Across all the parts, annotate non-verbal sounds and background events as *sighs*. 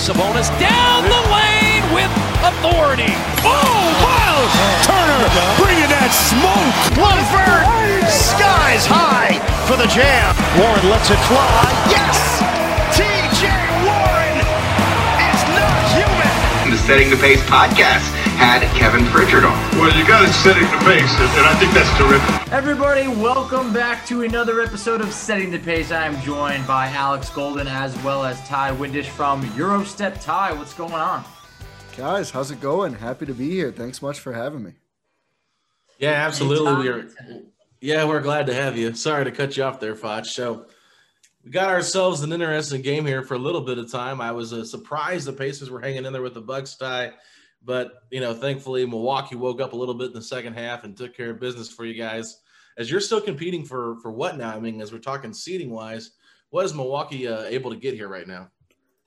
Sabonis down the lane with authority. Oh, Miles Turner bringing that smoke. Blumford skies high for the jam. Warren lets it fly. Yes! TJ Warren is not human. The Setting the Pace podcast had Kevin Pritchard on. Well, you got it setting the pace, and I think that's terrific. Everybody, welcome back to another episode of Setting the Pace. I am joined by Alex Golden as well as Ty Windish from Eurostep. Ty, what's going on? Guys, how's it going? Happy to be here. Thanks much for having me. Yeah, absolutely. We are. Yeah, we're glad to have you. Sorry to cut you off there, Foch. So we got ourselves an interesting game here for a little bit of time. I was uh, surprised the Pacers were hanging in there with the Bucks tie. But you know, thankfully Milwaukee woke up a little bit in the second half and took care of business for you guys. As you're still competing for for what now? I mean, as we're talking seeding wise, what is Milwaukee uh, able to get here right now?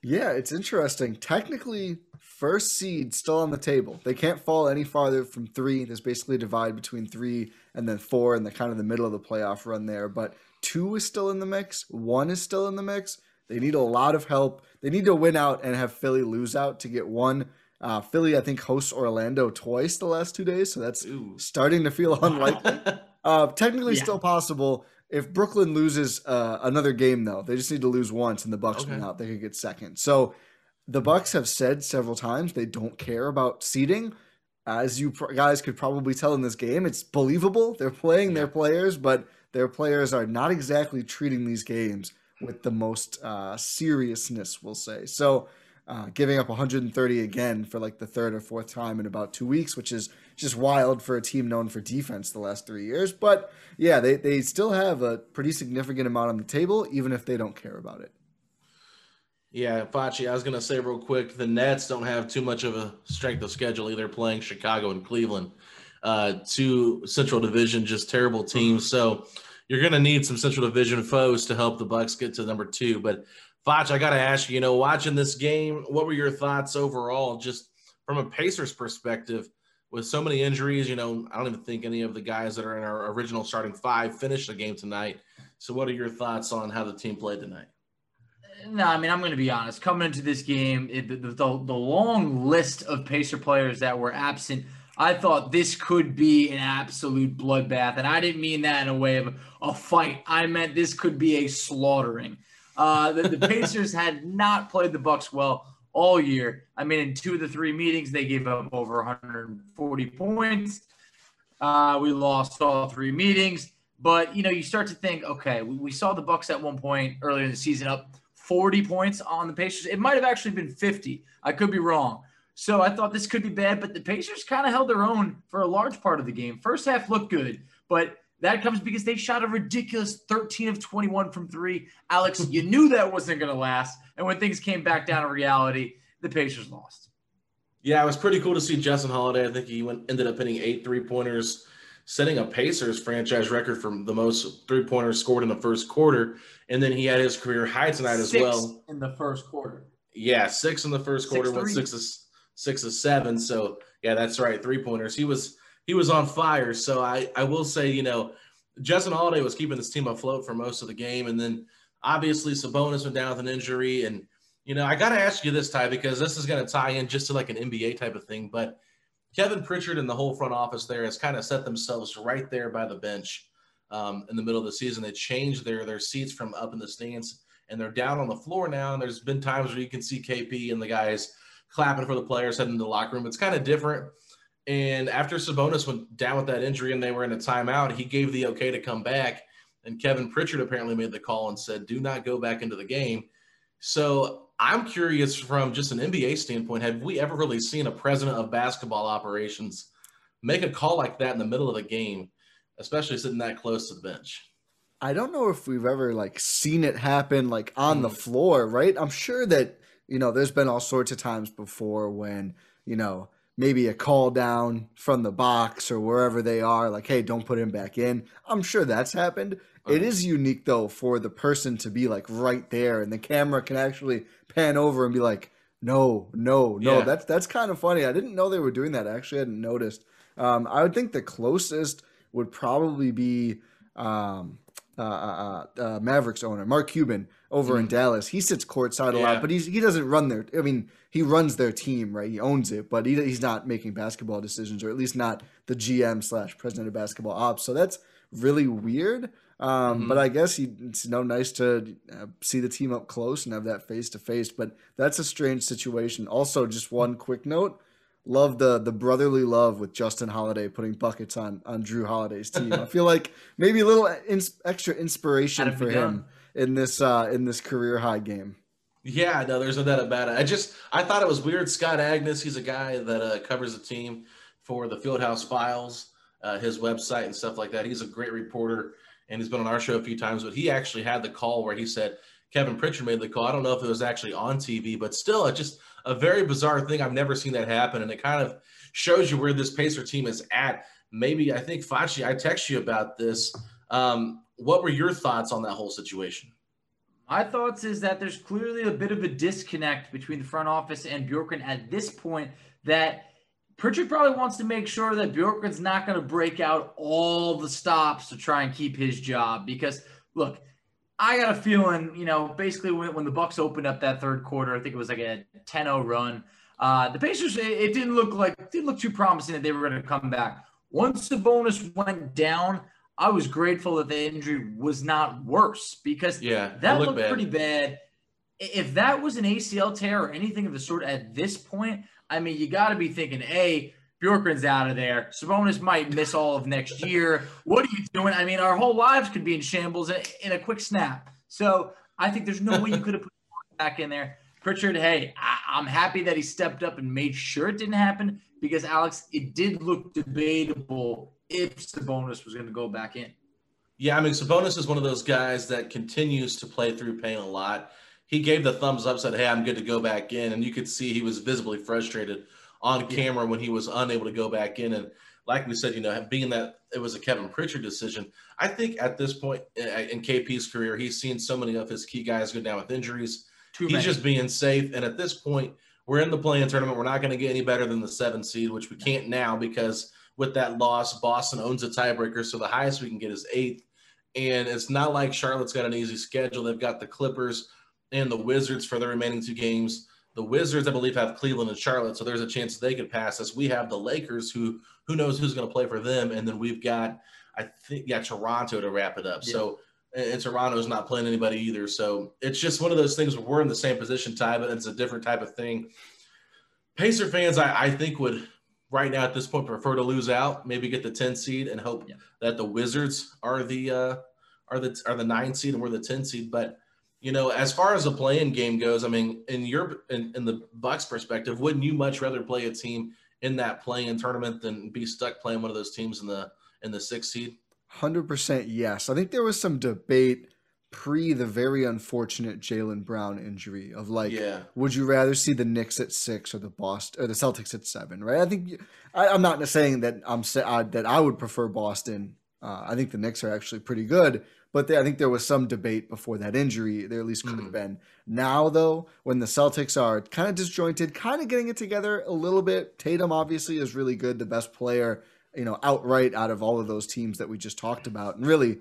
Yeah, it's interesting. Technically, first seed still on the table. They can't fall any farther from three. There's basically a divide between three and then four, and the kind of the middle of the playoff run there. But two is still in the mix. One is still in the mix. They need a lot of help. They need to win out and have Philly lose out to get one uh, Philly, I think, hosts Orlando twice the last two days, so that's Ooh. starting to feel *laughs* unlikely. *laughs* uh, technically, yeah. still possible. If Brooklyn loses uh, another game, though, they just need to lose once, and the Bucks okay. win out. They could get second. So the Bucks have said several times they don't care about seeding. As you guys could probably tell in this game, it's believable. They're playing yeah. their players, but their players are not exactly treating these games with the most uh, seriousness, we'll say. So uh, giving up 130 again for like the third or fourth time in about two weeks, which is just wild for a team known for defense the last three years. But yeah, they, they still have a pretty significant amount on the table, even if they don't care about it. Yeah, Facci, I was going to say real quick the Nets don't have too much of a strength of schedule either, playing Chicago and Cleveland. Uh, two Central Division, just terrible teams. So you're going to need some Central Division foes to help the Bucks get to number two. But Foch, I got to ask you, you know, watching this game, what were your thoughts overall, just from a Pacers perspective, with so many injuries? You know, I don't even think any of the guys that are in our original starting five finished the game tonight. So, what are your thoughts on how the team played tonight? No, I mean, I'm going to be honest. Coming into this game, it, the, the, the long list of Pacer players that were absent, I thought this could be an absolute bloodbath. And I didn't mean that in a way of a fight. I meant this could be a slaughtering. Uh, the, the Pacers had not played the Bucks well all year. I mean, in two of the three meetings, they gave up over 140 points. Uh, we lost all three meetings, but you know, you start to think, okay, we, we saw the Bucks at one point earlier in the season up 40 points on the Pacers. It might have actually been 50. I could be wrong. So I thought this could be bad, but the Pacers kind of held their own for a large part of the game. First half looked good, but that comes because they shot a ridiculous 13 of 21 from three. Alex, you knew that wasn't going to last. And when things came back down to reality, the Pacers lost. Yeah, it was pretty cool to see Justin Holiday. I think he went, ended up hitting eight three pointers, setting a Pacers franchise record for the most three pointers scored in the first quarter. And then he had his career high tonight six as well. In the first quarter. Yeah, six in the first quarter, six, went six of six of seven. So yeah, that's right, three pointers. He was he was on fire. So I, I will say, you know, Justin Holiday was keeping this team afloat for most of the game, and then obviously Sabonis went down with an injury. And you know, I got to ask you this, Ty, because this is going to tie in just to like an NBA type of thing. But Kevin Pritchard and the whole front office there has kind of set themselves right there by the bench um, in the middle of the season. They changed their their seats from up in the stands, and they're down on the floor now. And there's been times where you can see KP and the guys clapping for the players heading to the locker room. It's kind of different. And after Sabonis went down with that injury and they were in a timeout, he gave the okay to come back. And Kevin Pritchard apparently made the call and said, do not go back into the game. So I'm curious from just an NBA standpoint, have we ever really seen a president of basketball operations make a call like that in the middle of the game, especially sitting that close to the bench? I don't know if we've ever like seen it happen like on mm. the floor, right? I'm sure that, you know, there's been all sorts of times before when, you know, maybe a call down from the box or wherever they are, like, hey, don't put him back in. I'm sure that's happened. It is unique though for the person to be like right there and the camera can actually pan over and be like, no, no, no. Yeah. That's that's kind of funny. I didn't know they were doing that. I actually, hadn't noticed. Um, I would think the closest would probably be um, uh, uh, uh, uh Mavericks owner Mark Cuban over mm-hmm. in Dallas. He sits courtside a yeah. lot, but he's he doesn't run their. I mean, he runs their team, right? He owns it, but he, he's not making basketball decisions, or at least not the GM slash president of basketball ops. So that's really weird. Um, mm-hmm. But I guess he, it's you know nice to uh, see the team up close and have that face to face. But that's a strange situation. Also, just one quick note: love the the brotherly love with Justin Holiday putting buckets on on Jrue Holiday's team. I feel like maybe a little ins- extra inspiration for him in this uh, in this career high game. Yeah, no, there's no doubt about it. I just I thought it was weird. Scott Agness, he's a guy that uh, covers the team for the Fieldhouse Files, uh, his website and stuff like that. He's a great reporter and he's been on our show a few times, but he actually had the call where he said Kevin Pritchard made the call. I don't know if it was actually on TV, but still, it just a very bizarre thing. I've never seen that happen, and it kind of shows you where this Pacer team is at. Maybe I think Facci, I text you about this. Um, what were your thoughts on that whole situation? My thoughts is that there's clearly a bit of a disconnect between the front office and Bjorkgren at this point that Pritchard probably wants to make sure that Bjorkgren's not going to break out all the stops to try and keep his job. Because look, I got a feeling, you know, basically when, when the Bucks opened up that third quarter, I think it was like a 10-0 run. Uh, the Pacers, it, it didn't look like it didn't look too promising that they were going to come back. Once Sabonis went down, I was grateful that the injury was not worse because yeah, that looked, looked pretty bad. If that was an ACL tear or anything of the sort at this point, I mean, you got to be thinking, A, Bjorkgren's out of there. Sabonis might miss all of next year. What are you doing? I mean, our whole lives could be in shambles in, a quick snap. So I think there's no way you could have put back in there. Pritchard, hey, I, am happy that he stepped up and made sure it didn't happen because, Alex, it did look debatable if Sabonis was going to go back in. Yeah, I mean, Sabonis is one of those guys that continues to play through pain a lot he gave the thumbs up, said, "Hey, I'm good to go back in," and you could see he was visibly frustrated on camera when he was unable to go back in. And like we said, you know, being that it was a Kevin Pritchard decision, I think at this point eh, in KP's career, he's seen so many of his key guys go down with injuries. Too he's many. just being safe, and at this point, we're in the play-in tournament. We're not going to get any better than the seven seed, which we can't now because with that loss, Boston owns a tiebreaker, so the highest we can get is eighth. And it's not like Charlotte's got an easy schedule. They've got the Clippers and the Wizards for the remaining two games. The Wizards, I believe, have Cleveland and Charlotte, so there's a chance they could pass us. We have the Lakers, who who knows who's going to play for them, and then we've got, I think, yeah, Toronto to wrap it up. Yeah. So, and Toronto's not playing anybody either. So it's just one of those things where we're in the same position, Ty, but it's a different type of thing. Pacer fans, I, I think would right now at this point prefer to lose out, maybe get the 10 seed and hope yeah. that the Wizards are the uh, are the are the nine seed and we're the 10 seed. But you know, as far as the play-in game goes, I mean, in your in, in the Bucks perspective, wouldn't you much rather play a team in that play-in tournament than be stuck playing one of those teams in the in the sixth seed? Hundred percent, yes. I think there was some debate pre the very unfortunate Jaylen Brown injury of like, yeah. would you rather see the Knicks at six or the Boston or the Celtics at seven? Right? I think I, am not saying that I'm uh, that I would prefer Boston. Uh, I think the Knicks are actually pretty good, but they, I think there was some debate before that injury. There at least could have mm-hmm. been. Now, though, when the Celtics are kind of disjointed, kind of getting it together a little bit, Tatum obviously is really good, the best player you know, outright out of all of those teams that we just talked about, and really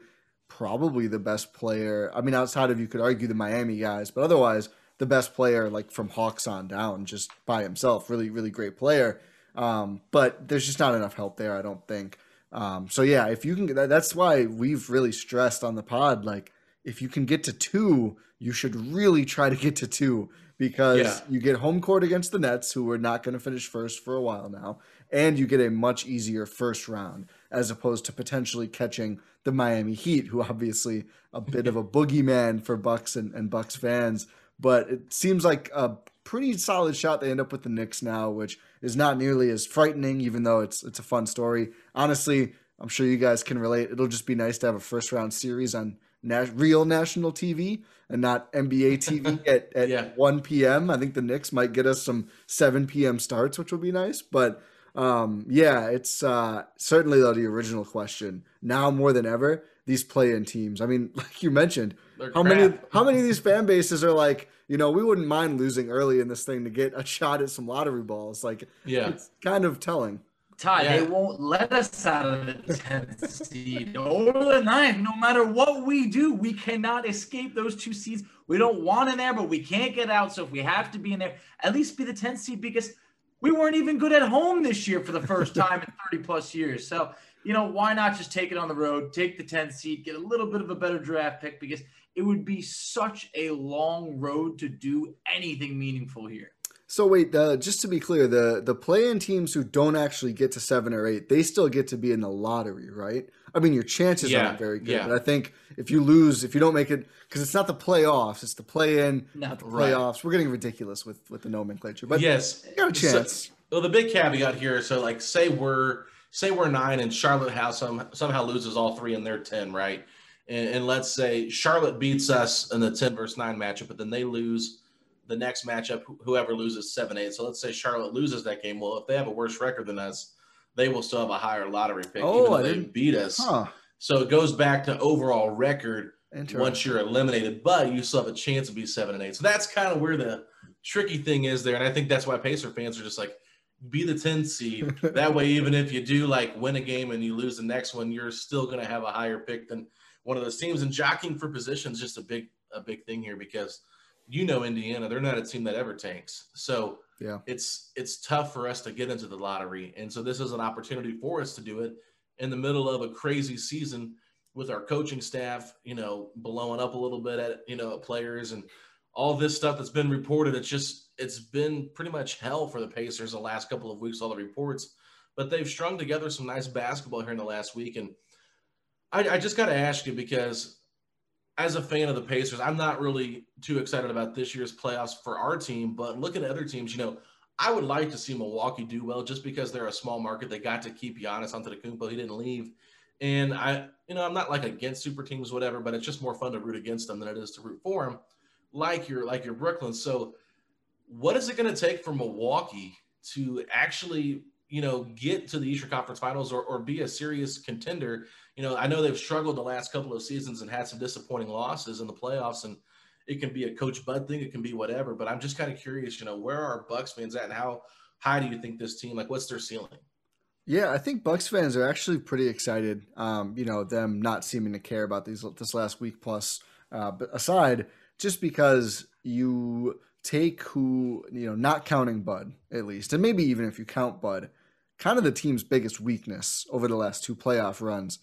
probably the best player. I mean, outside of you could argue the Miami guys, but otherwise the best player like from Hawks on down, just by himself. Really, really great player. Um, but there's just not enough help there, I don't think. Um, so yeah, if you can, that's why we've really stressed on the pod, like if you can get to two, you should really try to get to two because yeah. you get home court against the Nets, who are not going to finish first for a while now, and you get a much easier first round as opposed to potentially catching the Miami Heat, who obviously a bit of a *laughs* boogeyman for Bucks and, and Bucks fans. But it seems like a pretty solid shot. They end up with the Knicks now, which is not nearly as frightening, even though it's it's a fun story. Honestly, I'm sure you guys can relate. It'll just be nice to have a first round series on na- real national TV and not NBA TV *laughs* at, at yeah. 1 p.m. I think the Knicks might get us some 7 p.m. starts, which will be nice. But um, yeah, it's uh, certainly though the original question now more than ever. These play-in teams. I mean, *laughs* like you mentioned, They're how crap. many how many of these fan bases are like, you know, we wouldn't mind losing early in this thing to get a shot at some lottery balls. Like, yeah, it's kind of telling. Ty, yeah. they won't let us out of the 10th seed or the ninth. No matter what we do, we cannot escape those two seeds. We don't want in there, but we can't get out. So if we have to be in there, at least be the 10th seed because we weren't even good at home this year for the first time in 30 plus years. So, you know, why not just take it on the road, take the 10th seed, get a little bit of a better draft pick because it would be such a long road to do anything meaningful here. So wait, uh, just to be clear, the the play-in teams who don't actually get to seven or eight, they still get to be in the lottery, right? I mean, your chances yeah, aren't very good, yeah. but I think if you lose, if you don't make it, because it's not the playoffs, it's the play-in, no, not the playoffs. Right. We're getting ridiculous with with the nomenclature, but yes, you got a chance. So, well, the big caveat here, so like, say we're say we're nine and Charlotte has some somehow loses all three in their ten, right? And, and let's say Charlotte beats us in the ten versus nine matchup, but then they lose the next matchup, whoever loses seven eight. So let's say Charlotte loses that game. Well, if they have a worse record than us, they will still have a higher lottery pick, oh, even though they beat us. Huh. So it goes back to overall record once you're eliminated, but you still have a chance to be seven and eight. So that's kind of where the tricky thing is there. And I think that's why Pacer fans are just like, be the 10th seed. *laughs* that way, even if you do like win a game and you lose the next one, you're still going to have a higher pick than one of those teams. And jockeying for positions just a big, a big thing here because – you know Indiana, they're not a team that ever tanks. So yeah, it's it's tough for us to get into the lottery. And so this is an opportunity for us to do it in the middle of a crazy season with our coaching staff, you know, blowing up a little bit at you know players and all this stuff that's been reported. It's just it's been pretty much hell for the Pacers the last couple of weeks, all the reports. But they've strung together some nice basketball here in the last week. And I, I just got to ask you because as a fan of the Pacers, I'm not really too excited about this year's playoffs for our team. But looking at other teams, you know, I would like to see Milwaukee do well just because they're a small market. They got to keep Giannis Antetokounmpo. He didn't leave. And I, you know, I'm not like against super teams, whatever, but it's just more fun to root against them than it is to root for them, like your like your Brooklyn. So, what is it going to take for Milwaukee to actually, you know, get to the Eastern Conference Finals or, or be a serious contender? you know, I know they've struggled the last couple of seasons and had some disappointing losses in the playoffs, and it can be a Coach Bud thing, it can be whatever. But I'm just kind of curious, you know, where are Bucks fans at, and how high do you think this team, like, what's their ceiling? Yeah, I think Bucks fans are actually pretty excited. Um, you know, them not seeming to care about these this last week plus, uh, but aside, just because you take who you know, not counting Bud at least, and maybe even if you count Bud, kind of the team's biggest weakness over the last two playoff runs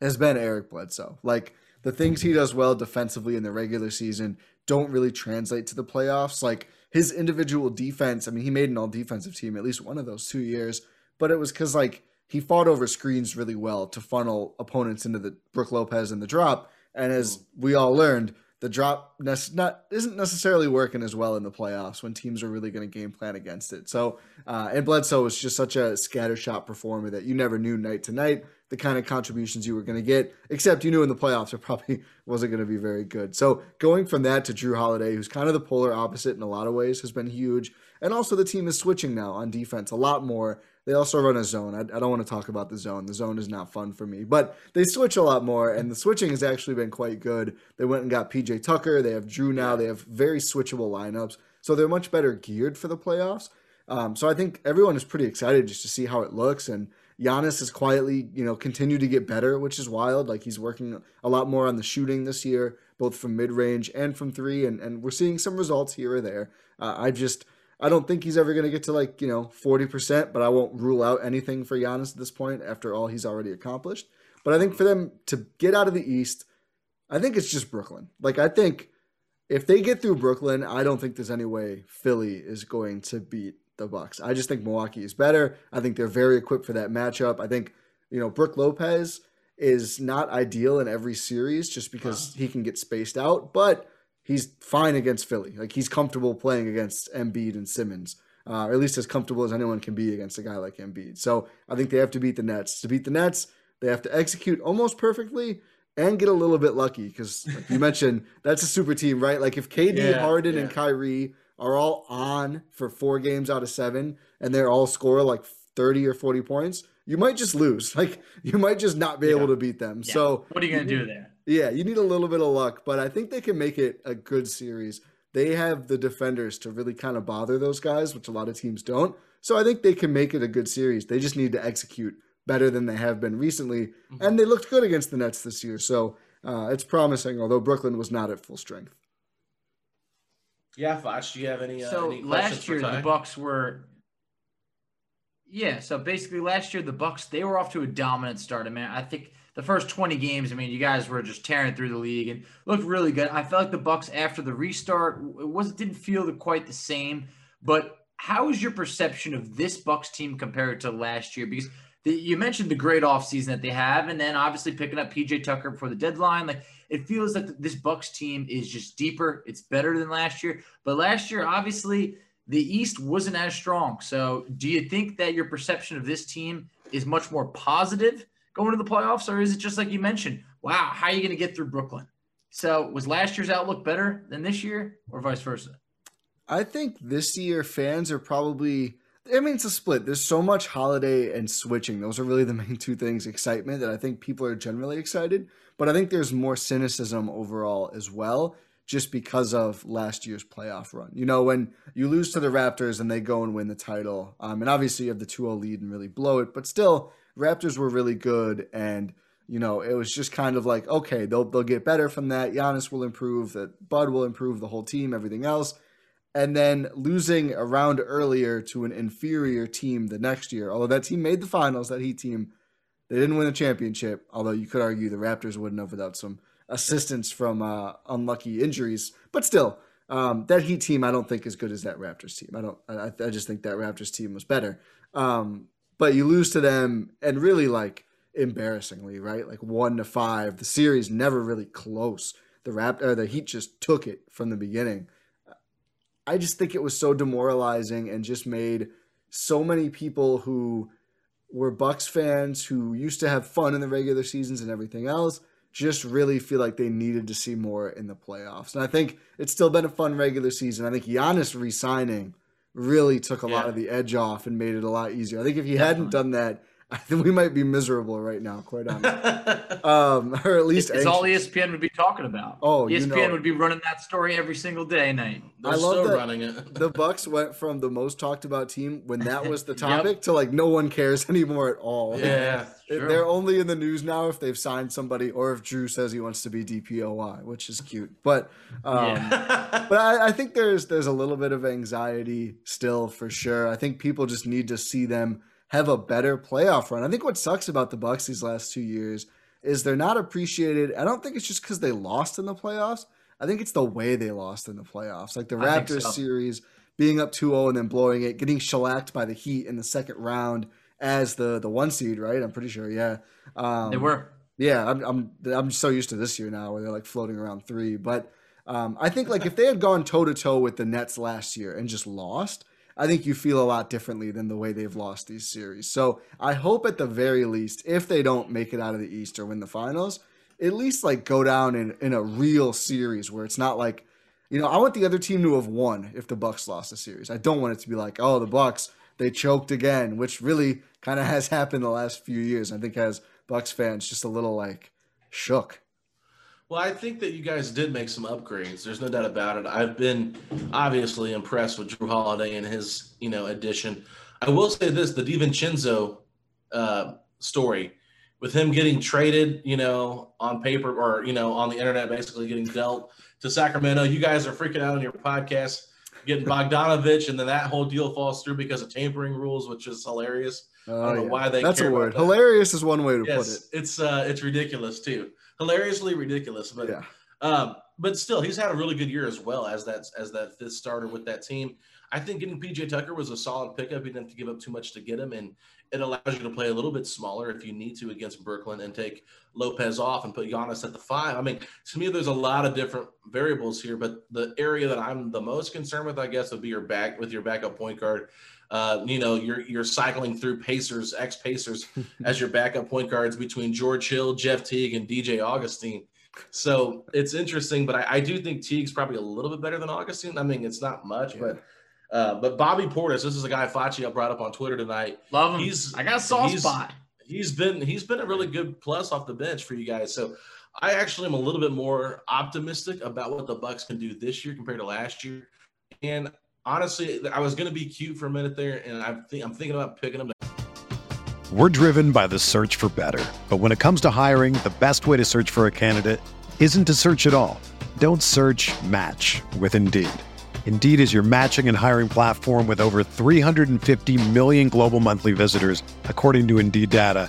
has been Eric Bledsoe. Like the things he does well defensively in the regular season don't really translate to the playoffs. Like his individual defense, I mean, he made an all defensive team at least one of those two years, but it was because like he fought over screens really well to funnel opponents into the Brook Lopez and the drop. And as we all learned, the drop not isn't necessarily working as well in the playoffs when teams are really going to game plan against it. So, uh, and Bledsoe was just such a scattershot performer that you never knew night to night the kind of contributions you were going to get, except you knew in the playoffs it probably *laughs* wasn't going to be very good. So going from that to Jrue Holiday, who's kind of the polar opposite in a lot of ways, has been huge. And also the team is switching now on defense a lot more. They also run a zone. I, I don't want to talk about the zone. The zone is not fun for me, but they switch a lot more, and the switching has actually been quite good. They went and got PJ Tucker. They have Jrue now. They have very switchable lineups, so they're much better geared for the playoffs. Um, so I think everyone is pretty excited just to see how it looks and Giannis has quietly, you know, continued to get better, which is wild. Like he's working a lot more on the shooting this year, both from mid range and from three, and and we're seeing some results here or there. Uh, I just I don't think he's ever going to get to like you know forty percent, but I won't rule out anything for Giannis at this point after all he's already accomplished. But I think for them to get out of the East, I think it's just Brooklyn. Like I think if they get through Brooklyn, I don't think there's any way Philly is going to beat the Bucks. I just think Milwaukee is better. I think they're very equipped for that matchup. I think you know Brook Lopez is not ideal in every series just because he can get spaced out, but he's fine against Philly. Like he's comfortable playing against Embiid and Simmons, uh, or at least as comfortable as anyone can be against a guy like Embiid. So I think they have to beat the Nets. To beat the Nets, they have to execute almost perfectly and get a little bit lucky because, like you mentioned, that's a super team, right? Like if KD, Yeah, Harden, yeah. and Kyrie are all on for four games out of seven, and they're all score like thirty or forty points, you might just lose. *laughs* Like you might just not be able to beat them. Yeah. So what are you gonna do there? yeah, you need a little bit of luck, but I think they can make it a good series. They have the defenders to really kind of bother those guys, which a lot of teams don't. So I think they can make it a good series. They just need to execute better than they have been recently, and they looked good against the Nets this year. So uh, it's promising, although Brooklyn was not at full strength. Yeah, Foch, do you have any? Uh, so any last year the Bucks were yeah so basically last year the Bucks they were off to a dominant start. I mean I think the first 20 games I mean you guys were just tearing through the league and looked really good. I felt like the Bucks after the restart it was didn't feel quite the same but how is your perception of this Bucks team compared to last year? Because the, you mentioned the great offseason that they have and then obviously picking up PJ Tucker before the deadline like it feels like this Bucks team is just deeper it's better than last year but last year obviously the East wasn't as strong. So, do you think that your perception of this team is much more positive going to the playoffs, or is it just like you mentioned? Wow, how are you going to get through Brooklyn? So, was last year's outlook better than this year, or vice versa? I think this year fans are probably. I mean, it's a split. There's so much holiday and switching. Those are really the *laughs* main two things. Excitement that I think people are generally excited, but I think there's more cynicism overall as well, just because of last year's playoff run. You know, when you lose to the Raptors and they go and win the title, um, and obviously you have the 2-0 lead and really blow it, but still, Raptors were really good and. You know, it was just kind of like, okay, they'll they'll get better from that. Giannis will improve, that Bud will improve, the whole team, everything else and then losing a round earlier to an inferior team the next year. Although that team made the finals, that Heat team, they didn't win a championship. Although you could argue the Raptors wouldn't have without some assistance from uh, unlucky injuries. But still, um, that Heat team I don't think is good as that Raptors team. I don't. I, I just think that Raptors team was better. Um, but you lose to them, and really like embarrassingly, right? Like one to five. The series never really close. The Raptor, the Heat just took it from the beginning. I just think it was so demoralizing and just made so many people who were Bucks fans who used to have fun in the regular seasons and everything else just really feel like they needed to see more in the playoffs. And I think it's still been a fun regular season. I think Giannis re-signing really took a lot of the edge off and made it a lot easier. I think if he hadn't done that, *laughs* we might be miserable right now, quite honestly. *laughs* um, or at least It's all. ESPN would be talking about. Oh, you ESPN know. would be running that story every single day, night. They're I love still that running it. the *laughs* Bucks went from the most talked about team when that was the Yep. topic to like no one cares anymore at all. yeah. They- Sure. They're only in the news now if they've signed somebody or if Jrue says he wants to be DPOY, which is cute. But um, but I, I think there's there's a little bit of anxiety still for sure. I think people just need to see them have a better playoff run. I think what sucks about the Bucks these last two years is they're not appreciated. I don't think it's just because they lost in the playoffs. I think it's the way they lost in the playoffs. Like the Raptors so. series being up 2-0 and then blowing it, getting shellacked by the Heat in the second round as the the one seed, right? I'm pretty sure, yeah. Um, They were. yeah, I'm I'm I'm so used to this year now where they're like floating around three. But um, I think like if they had gone toe to toe with the Nets last year and just lost, I think you feel a lot differently than the way they've lost these series. So I hope at the very least, if they don't make it out of the East or win the finals, at least like go down in in a real series where it's not like, you know, I want the other team to have won if the Bucks lost a series. I don't want it to be like, oh, the Bucks they choked again, which really kind of *laughs* has happened the last few years. I think has Bucks fans just a little like shook. Well, I think that you guys did make some upgrades. There's no doubt about it. I've been obviously impressed with Jrue Holiday and his, you know, addition. I will say this: the DiVincenzo uh, story with him getting traded, you know, on paper or you know on the internet, basically getting dealt to Sacramento. You guys are freaking out on your podcast, getting Bogdanovich, and then that whole deal falls through because of tampering rules, which is hilarious. Oh, I don't know yeah. why they. That's a word. Hilarious is one way to Yes, put it. it's uh, it's ridiculous too. Hilariously ridiculous, but Yeah. um, but still, he's had a really good year as well as that as that fifth starter with that team. I think getting PJ Tucker was a solid pickup. You didn't have to give up too much to get him, and it allows you to play a little bit smaller if you need to against Brooklyn and take Lopez off and put Giannis at the five. I mean, to me, there's a lot of different variables here, but the area that I'm the most concerned with, I guess, would be your back with your backup point guard. Uh, you know, you're you're cycling through Pacers, ex Pacers, *laughs* as your backup point guards between George Hill, Jeff Teague, and DJ Augustin. So it's interesting, but I, I do think Teague's probably a little bit better than Augustin. I mean, it's not much, but uh, but Bobby Portis, this is a guy Facci brought up on Twitter tonight. Love him. He's I got a soft he's- spot. He's been he's been a really good plus off the bench for you guys. So I actually am a little bit more optimistic about what the Bucks can do this year compared to last year. And honestly, I was going to be cute for a minute there, and I think I'm thinking about picking them. We're driven by the search for better. But when it comes to hiring, the best way to search for a candidate isn't to search at all. Don't search match with Indeed. Indeed is your matching and hiring platform with over 350 million global monthly visitors, according to Indeed data,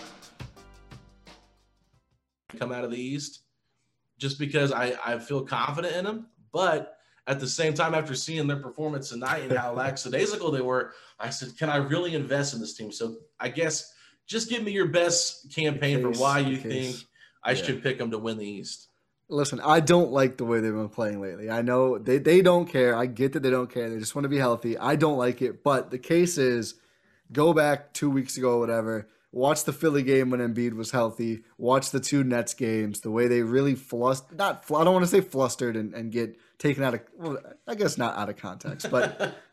Come out of the East just because I, I feel confident in them. But at the same time, after seeing their performance tonight and how *laughs* lackadaisical they were, I said, can I really invest in this team? So I guess just give me your best campaign Case, for why you think I Yeah. should pick them to win the East. Listen, I don't like the way they've been playing lately. I know they, they don't care. I get that they don't care. They just want to be healthy. I don't like it. But the case is go back two weeks ago, or whatever. Watch the Philly game when Embiid was healthy. Watch the two Nets games. The way they really flustered, not, fl- I don't want to say flustered and, and get taken out of, well, I guess not out of context, but *laughs*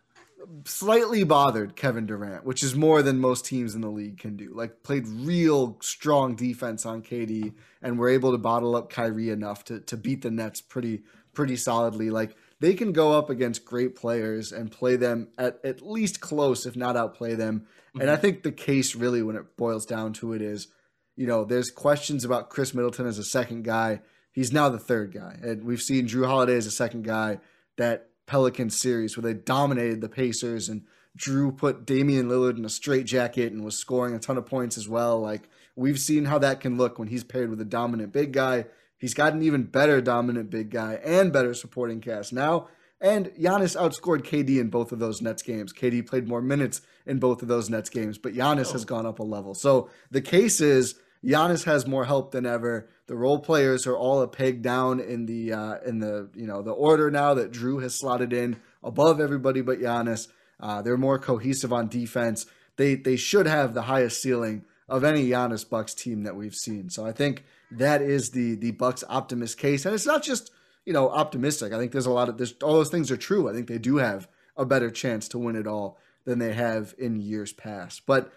slightly bothered Kevin Durant, which is more than most teams in the league can do. Like played real strong defense on KD and were able to bottle up Kyrie enough to to beat the Nets pretty pretty solidly. Like they can go up against great players and play them at at least close, if not outplay them. And I mm-hmm. think the case really, when it boils down to it, is you know there's questions about Khris Middleton as a second guy. He's now the third guy, and we've seen Jrue Holiday as a second guy. That Pelicans series where they dominated the Pacers and Jrue put Damian Lillard in a straight jacket and was scoring a ton of points as well. Like we've seen how that can look when he's paired with a dominant big guy. He's got an even better dominant big guy and better supporting cast now. And Giannis outscored KD in both of those Nets games. KD played more minutes in both of those Nets games, but Giannis has gone up a level. So the case is Giannis has more help than ever. The role players are all a peg down in the uh, in the you know the order now that Jrue has slotted in above everybody but Giannis. Uh, they're more cohesive on defense. They they should have the highest ceiling of any Giannis Bucks team that we've seen. So I think that is the the Bucks optimist case, and it's not just you know optimistic. I think there's a lot of there's all those things are true. I think they do have a better chance to win it all than they have in years past. But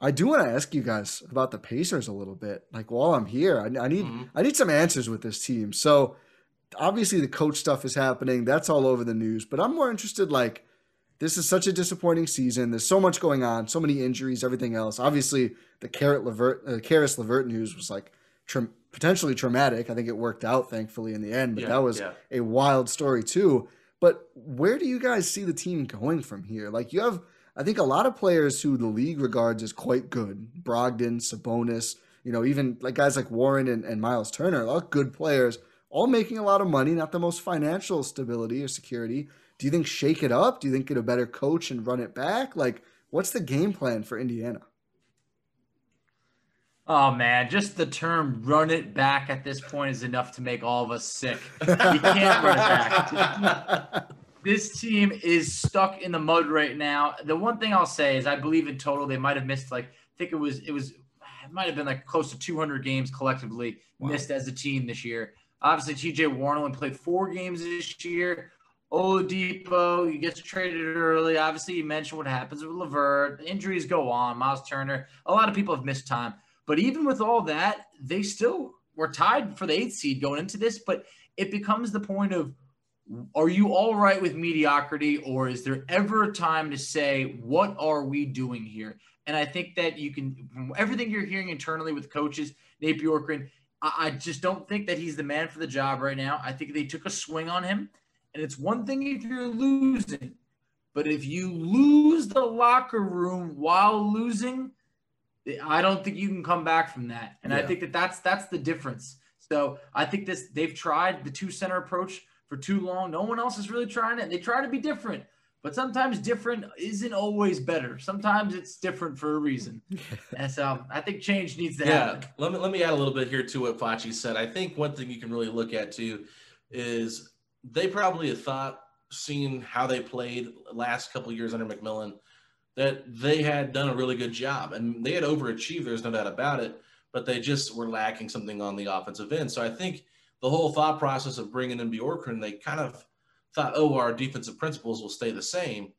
I do want to ask you guys about the Pacers a little bit. Like while I'm here, I, I need I need some answers with this team. So obviously the coach stuff is happening. That's all over the news. But I'm more interested. Like this is such a disappointing season. There's so much going on, so many injuries, everything else. Obviously the Carrot Levert, uh, Caris LeVert news was like tra- potentially traumatic. I think it worked out thankfully in the end, but Yeah, that was yeah. a wild story too. But where do you guys see the team going from here? Like you have, I think a lot of players who the league regards as quite good, Brogdon, Sabonis, you know, even like guys like Warren and, and Miles Turner, all good players, all making a lot of money, not the most financial stability or security. do you think shake it up? Do you think get a better coach and run it back? Like, what's the game plan for Indiana? Oh man, just the term "run it back" at this point is enough to make all of us sick. You can't run it back. *laughs* This team is stuck in the mud right now. The one thing I'll say is I believe in total they might have missed like I think it was it was it might have been like close to 200 games collectively wow. missed as a team this year. Obviously, TJ Warren only played four games this year. Oladipo, he gets traded early. Obviously, you mentioned what happens with LeVert. Injuries go on. Miles Turner. A lot of people have missed time. But even with all that, they still were tied for the eighth seed going into this. But it becomes the point of are you all right with mediocrity or is there ever a time to say what are we doing here and i think that you can from everything you're hearing internally with coaches nate bjorkgren I, I just don't think that he's the man for the job right now i think they took a swing on him and it's one thing if you're losing but if you lose the locker room while losing I don't think you can come back from that. And yeah. I think that that's that's the difference. So I think this they've tried the two center approach for too long. No one else is really trying it. They try to be different, but sometimes different isn't always better. Sometimes it's different for a reason. *laughs* and so I think change needs to yeah, happen. Let me let me add a little bit here to what Facci said. I think one thing you can really look at too is they probably have thought, seeing how they played last couple years under McMillan – that they had done a really good job and they had overachieved. There's no doubt about it, but they just were lacking something on the offensive end. So I think the whole thought process of bringing in Bjorkgren, they kind of thought, oh, our defensive principles will stay the same.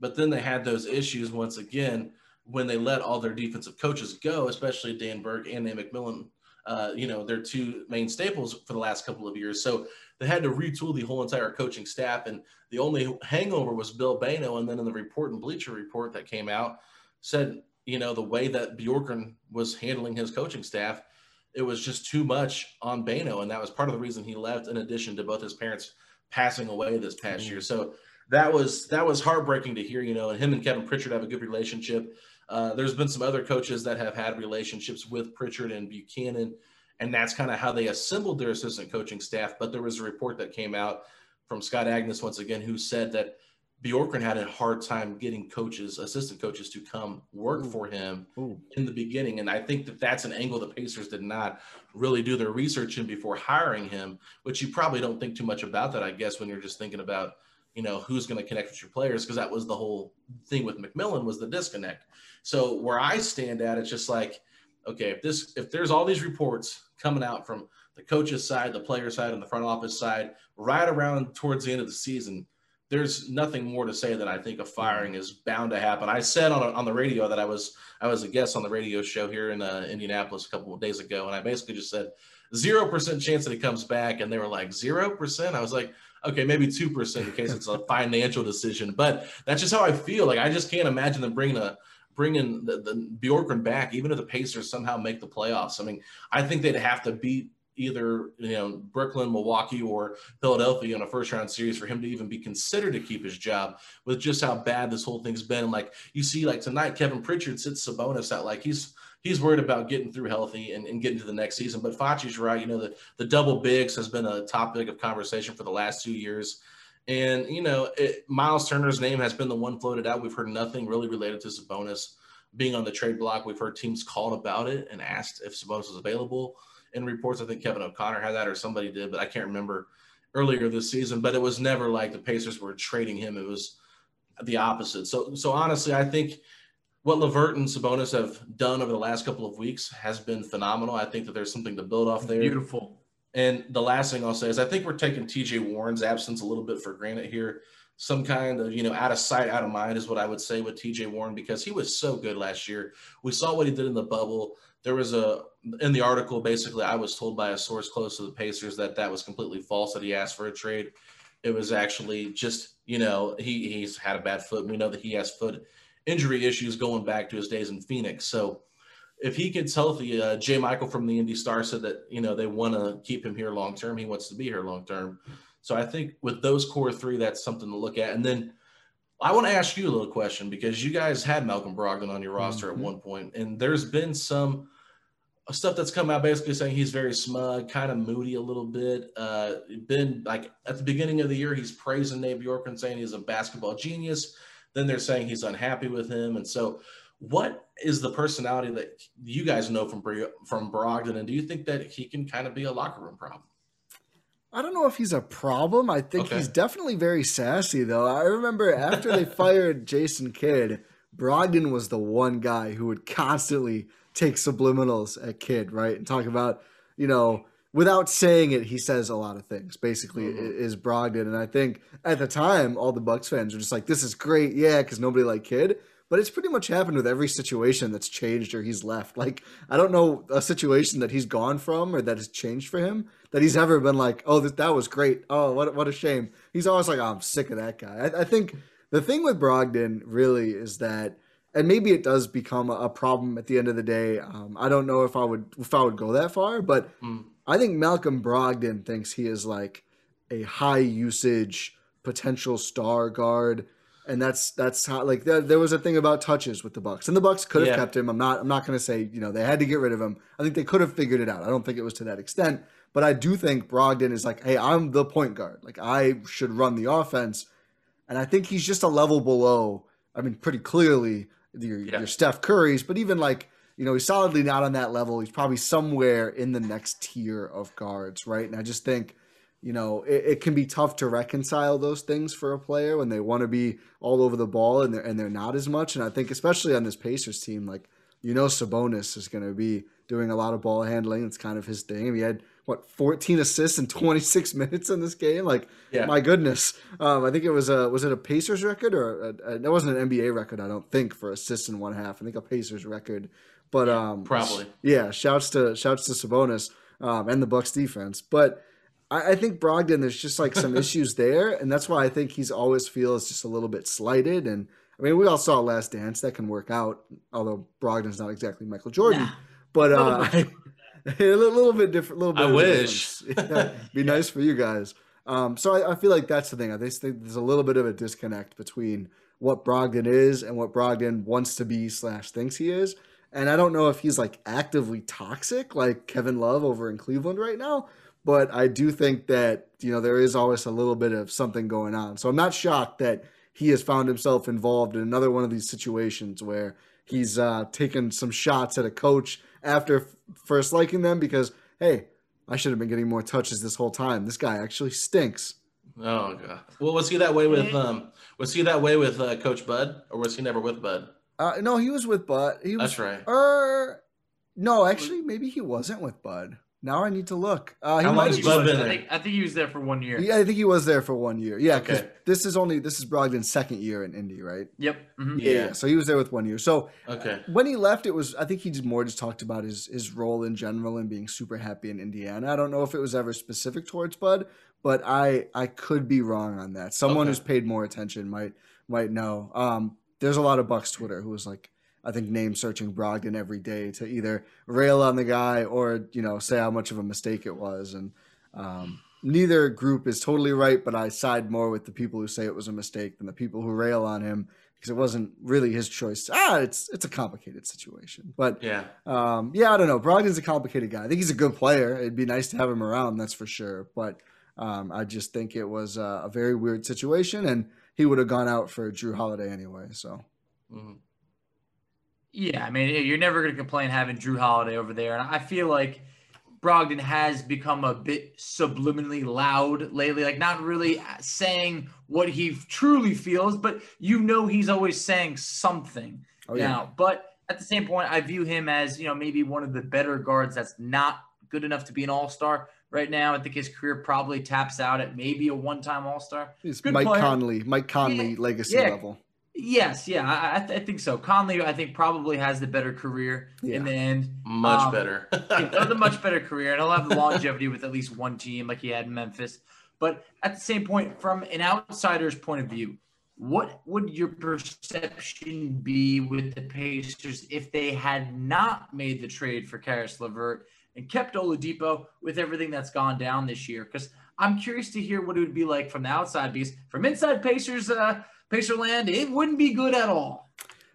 But then they had those issues once again when they let all their defensive coaches go, especially Dan Burke and Nate McMillan. Uh, you know, their two main staples for the last couple of years. So they had to retool the whole entire coaching staff. And the only hangover was Bill Bayno. And then in the report and Bleacher Report that came out, said, you know, the way that Bjorkgren was handling his coaching staff, it was just too much on Bayno. And that was part of the reason he left, in addition to both his parents passing away this past mm-hmm. year. So that was that was heartbreaking to hear, you know, and him and Kevin Pritchard have a good relationship. Uh, there's been some other coaches that have had relationships with Pritchard and Buchanan and that's kind of how they assembled their assistant coaching staff. But there was a report that came out from Scott Agness once again, who said that Bjorkgren had a hard time getting coaches, assistant coaches, to come work Ooh. for him Ooh. in the beginning. And I think that that's an angle the Pacers did not really do their research in before hiring him, which you probably don't think too much about that, I guess, when you're just thinking about, you know, who's going to connect with your players, because that was the whole thing with McMillan was the disconnect. So where I stand at, it's just like, okay, if this if there's all these reports coming out from the coaches side, the player side, and the front office side, right around towards the end of the season, there's nothing more to say that I think a firing is bound to happen. I said on, a, on the radio that I was I was a guest on the radio show here in uh, Indianapolis a couple of days ago, and I basically just said zero percent chance that he comes back, and they were like zero percent. I was like, okay, maybe two percent in case it's a *laughs* financial decision, but that's just how I feel. Like I just can't imagine them bringing a bringing the, the back, even if the Pacers somehow make the playoffs. I mean, I think they'd have to beat either you know Brooklyn, Milwaukee, or Philadelphia in a first round series for him to even be considered to keep his job with just how bad this whole thing's been. Like you see, like tonight, Kevin Pritchard sits Sabonis out like he's he's worried about getting through healthy and, and getting to the next season. But Facci's right, you know, the, the double bigs has been a topic of conversation for the last two years. And, you know, it, Miles Turner's name has been the one floated out. We've heard nothing really related to Sabonis being on the trade block. We've heard teams called about it and asked if Sabonis was available. In reports, I think Kevin O'Connor had that or somebody did, but I can't remember earlier this season. But it was never like the Pacers were trading him. It was the opposite. So, so honestly, I think what LeVert and Sabonis have done over the last couple of weeks has been phenomenal. I think that there's something to build off there. Beautiful. And the last thing I'll say is I think we're taking TJ Warren's absence a little bit for granted here. Some kind of, you know, out of sight, out of mind is what I would say with TJ Warren because he was so good last year. We saw what he did in the bubble. There was a, in the article, basically, I was told by a source close to the Pacers that that was completely false that he asked for a trade. It was actually just, you know, he, he's had a bad foot. We know that he has foot injury issues going back to his days in Phoenix. So, if he gets healthy, uh, Jay Michael from the Indy Star said that you know they want to keep him here long term. He wants to be here long term. So I think with those core three, that's something to look at. And then I want to ask you a little question because you guys had Malcolm Brogdon on your roster mm-hmm. at one point, and there's been some stuff that's come out basically saying he's very smug, kind of moody a little bit. Uh, been like at the beginning of the year, he's praising Nate Bjorkgren, saying he's a basketball genius. Then they're saying he's unhappy with him, and so what is the personality that you guys know from from Brogdon, and do you think that he can kind of be a locker room problem? I don't know if he's a problem. I think okay. he's definitely very sassy, though. I remember after they *laughs* fired Jason Kidd, Brogdon was the one guy who would constantly take subliminals at Kidd, right? And talk about, you know, without saying it, he says a lot of things. Basically, mm-hmm. is Brogdon, and I think at the time, all the Bucks fans were just like, "This is great, yeah," because nobody liked Kidd. But it's pretty much happened with every situation that's changed or he's left. Like I don't know a situation that he's gone from or that has changed for him that he's ever been like, "Oh, that that was great. Oh, what what a shame." He's always like, oh, "I'm sick of that guy." I, I think the thing with Brogdon really is that and maybe it does become a, problem at the end of the day. Um, I don't know if I would if I would go that far, but mm. I think Malcolm Brogdon thinks he is like a high usage potential star guard, and that's that's how like there, there was a thing about touches with the Bucks, and the Bucks could have yeah. kept him. I'm not I'm not going to say you know they had to get rid of him. I think they could have figured it out. I don't think it was to that extent, but I do think Brogdon is like, hey, I'm the point guard. Like I should run the offense, and I think he's just a level below. I mean, pretty clearly your, yeah. your Steph Curry's, but even like you know he's solidly not on that level. He's probably somewhere in the next tier of guards, right? And I just think you know it, it can be tough to reconcile those things for a player when they want to be all over the ball and they're and they're not as much. And I think especially on this Pacers team, like you know Sabonis is going to be doing a lot of ball handling. It's kind of his thing. He had what 14 assists in *laughs* 26 minutes in this game. Like, yeah. my goodness. Um, I think it was a was it a Pacers record or a, a, that wasn't an NBA record? I don't think for assists in one half. I think a Pacers record. But um, probably yeah. Shouts to shouts to Sabonis um, and the Bucks defense. But I, I think Brogdon, there's just like some *laughs* issues there, and that's why I think he's always feels just a little bit slighted. And I mean, we all saw Last Dance that can work out, although Brogdon's not exactly Michael Jordan. Nah. But uh, *laughs* a little bit different. Little bit. I wish. *laughs* yeah, be nice for you guys. Um, so I, I, feel like that's the thing. I think there's a little bit of a disconnect between what Brogdon is and what Brogdon wants to be slash thinks he is. And I don't know if he's like actively toxic like Kevin Love over in Cleveland right now, but I do think that you know there is always a little bit of something going on. So I'm not shocked that he has found himself involved in another one of these situations where he's uh, taken some shots at a coach after first liking them because hey, I should have been getting more touches this whole time. This guy actually stinks. Oh god. Well, was he that way with um? Was he that way with uh, Coach Bud, or was he never with Bud? Uh, no, he was with Bud. He was, That's right. Er, no, actually, maybe he wasn't with Bud. Now I need to look. Uh, How long has Bud been there? I think, I think he was there for one year. Yeah, I think he was there for one year. Yeah, because okay. this is only this is Brogdon's second year in Indy, right? Yep. Mm-hmm. Yeah. yeah. So he was there with one year. So okay. Uh, when he left, it was I think he just more just talked about his his role in general and being super happy in Indiana. I don't know if it was ever specific towards Bud, but I I could be wrong on that. Someone okay. who's paid more attention might might know. Um, there's a lot of Bucks Twitter who was like I think name searching Brogdon every day to either rail on the guy or you know say how much of a mistake it was. And um, neither group is totally right, but I side more with the people who say it was a mistake than the people who rail on him because it wasn't really his choice. Ah, it's it's a complicated situation. But yeah, um, yeah, I don't know. Brogdon's a complicated guy. I think he's a good player. It'd be nice to have him around, that's for sure. But um, I just think it was a, a, very weird situation, and he would have gone out for Jrue Holiday anyway. So. Mm-hmm. Yeah, I mean, you're never going to complain having Jrue Holiday over there. And I feel like Brogdon has become a bit subliminally loud lately, like not really saying what he truly feels, but you know he's always saying something oh, yeah. now. But at the same point, I view him as, you know, maybe one of the better guards that's not good enough to be an all star right now. I think his career probably taps out at maybe a one time all star. He's good Mike player. Conley, Mike Conley yeah. legacy yeah. level. Yes, yeah, I, I, th- I, think so. Conley, I think, probably has the better career yeah. in the end. Much um, better. *laughs* the much better career, and he'll have longevity with at least one team, like he had in Memphis. But at the same point, from an outsider's point of view, what would your perception be with the Pacers if they had not made the trade for Caris LeVert and kept Oladipo with everything that's gone down this year? Because I'm curious to hear what it would be like from the outside. Because from inside Pacers. Uh, Pacerland, it wouldn't be good at all.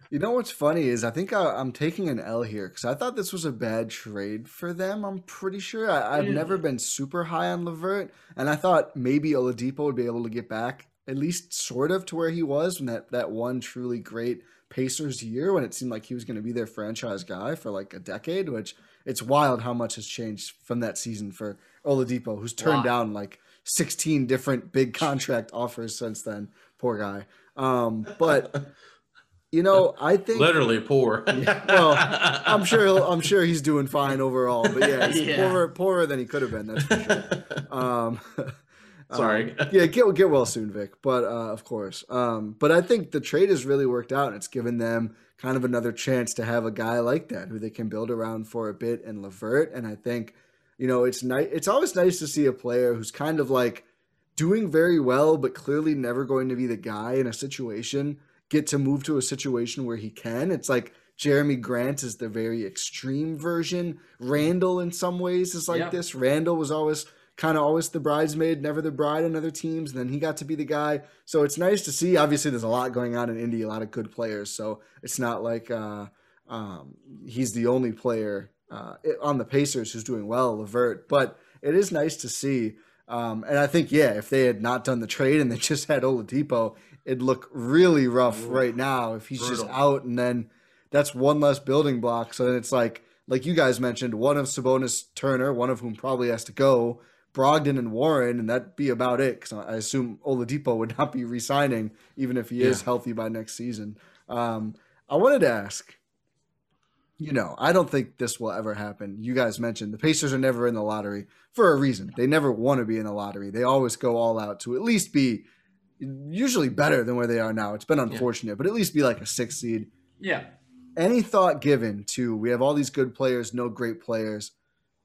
You know what's funny is I think I, am taking an L here because I thought this was a bad trade for them. I'm pretty sure I, have mm. never been super high on LeVert, and I thought maybe Oladipo would be able to get back at least sort of to where he was when that that one truly great Pacers year when it seemed like he was going to be their franchise guy for like a decade. Which it's wild how much has changed from that season for Oladipo, who's turned wow. down like 16 different big contract offers since then. Poor guy. Um, but you know, I think literally poor. yeah, *laughs* well, I'm sure I'm sure he's doing fine overall, but yeah, he's yeah. poorer poorer than he could have been. That's for sure. *laughs* Um, *laughs* Sorry. Um, yeah, get get well soon, Vic. But uh, of course, um, but I think the trade has really worked out. and It's given them kind of another chance to have a guy like that who they can build around for a bit in LeVert. And I think, you know, it's nice. It's always nice to see a player who's kind of like doing very well, but clearly never going to be the guy in a situation get to move to a situation where he can. It's like Jerami Grant is the very extreme version. Randle, in some ways, is like yeah. this. Randle was always kind of always the bridesmaid, never the bride in other teams. And then he got to be the guy. So it's nice to see. Obviously, there's a lot going on in Indy, a lot of good players. So it's not like uh, um, he's the only player uh, on the Pacers who's doing well, LeVert. But it is nice to see. Um, and I think, yeah, if they had not done the trade and they *laughs* just had Oladipo, it'd look really rough Ooh, right now if he's brutal. just out and then that's one less building block. So then it's like, like you guys mentioned, one of Sabonis Turner, one of whom probably has to go, Brogdon and Warren, and that'd be about it. Because I assume Oladipo would *laughs* not be re-signing even if he yeah. is healthy by next season. Um, I wanted to ask, you know, I don't think this will ever happen. You guys mentioned the Pacers are never in the lottery for a reason. They never want to be in the lottery. They always go all out to at least be usually better than where they are now. It's been unfortunate, yeah. but at least be like a six seed. Yeah. Any thought given to we have all these good players, no great players.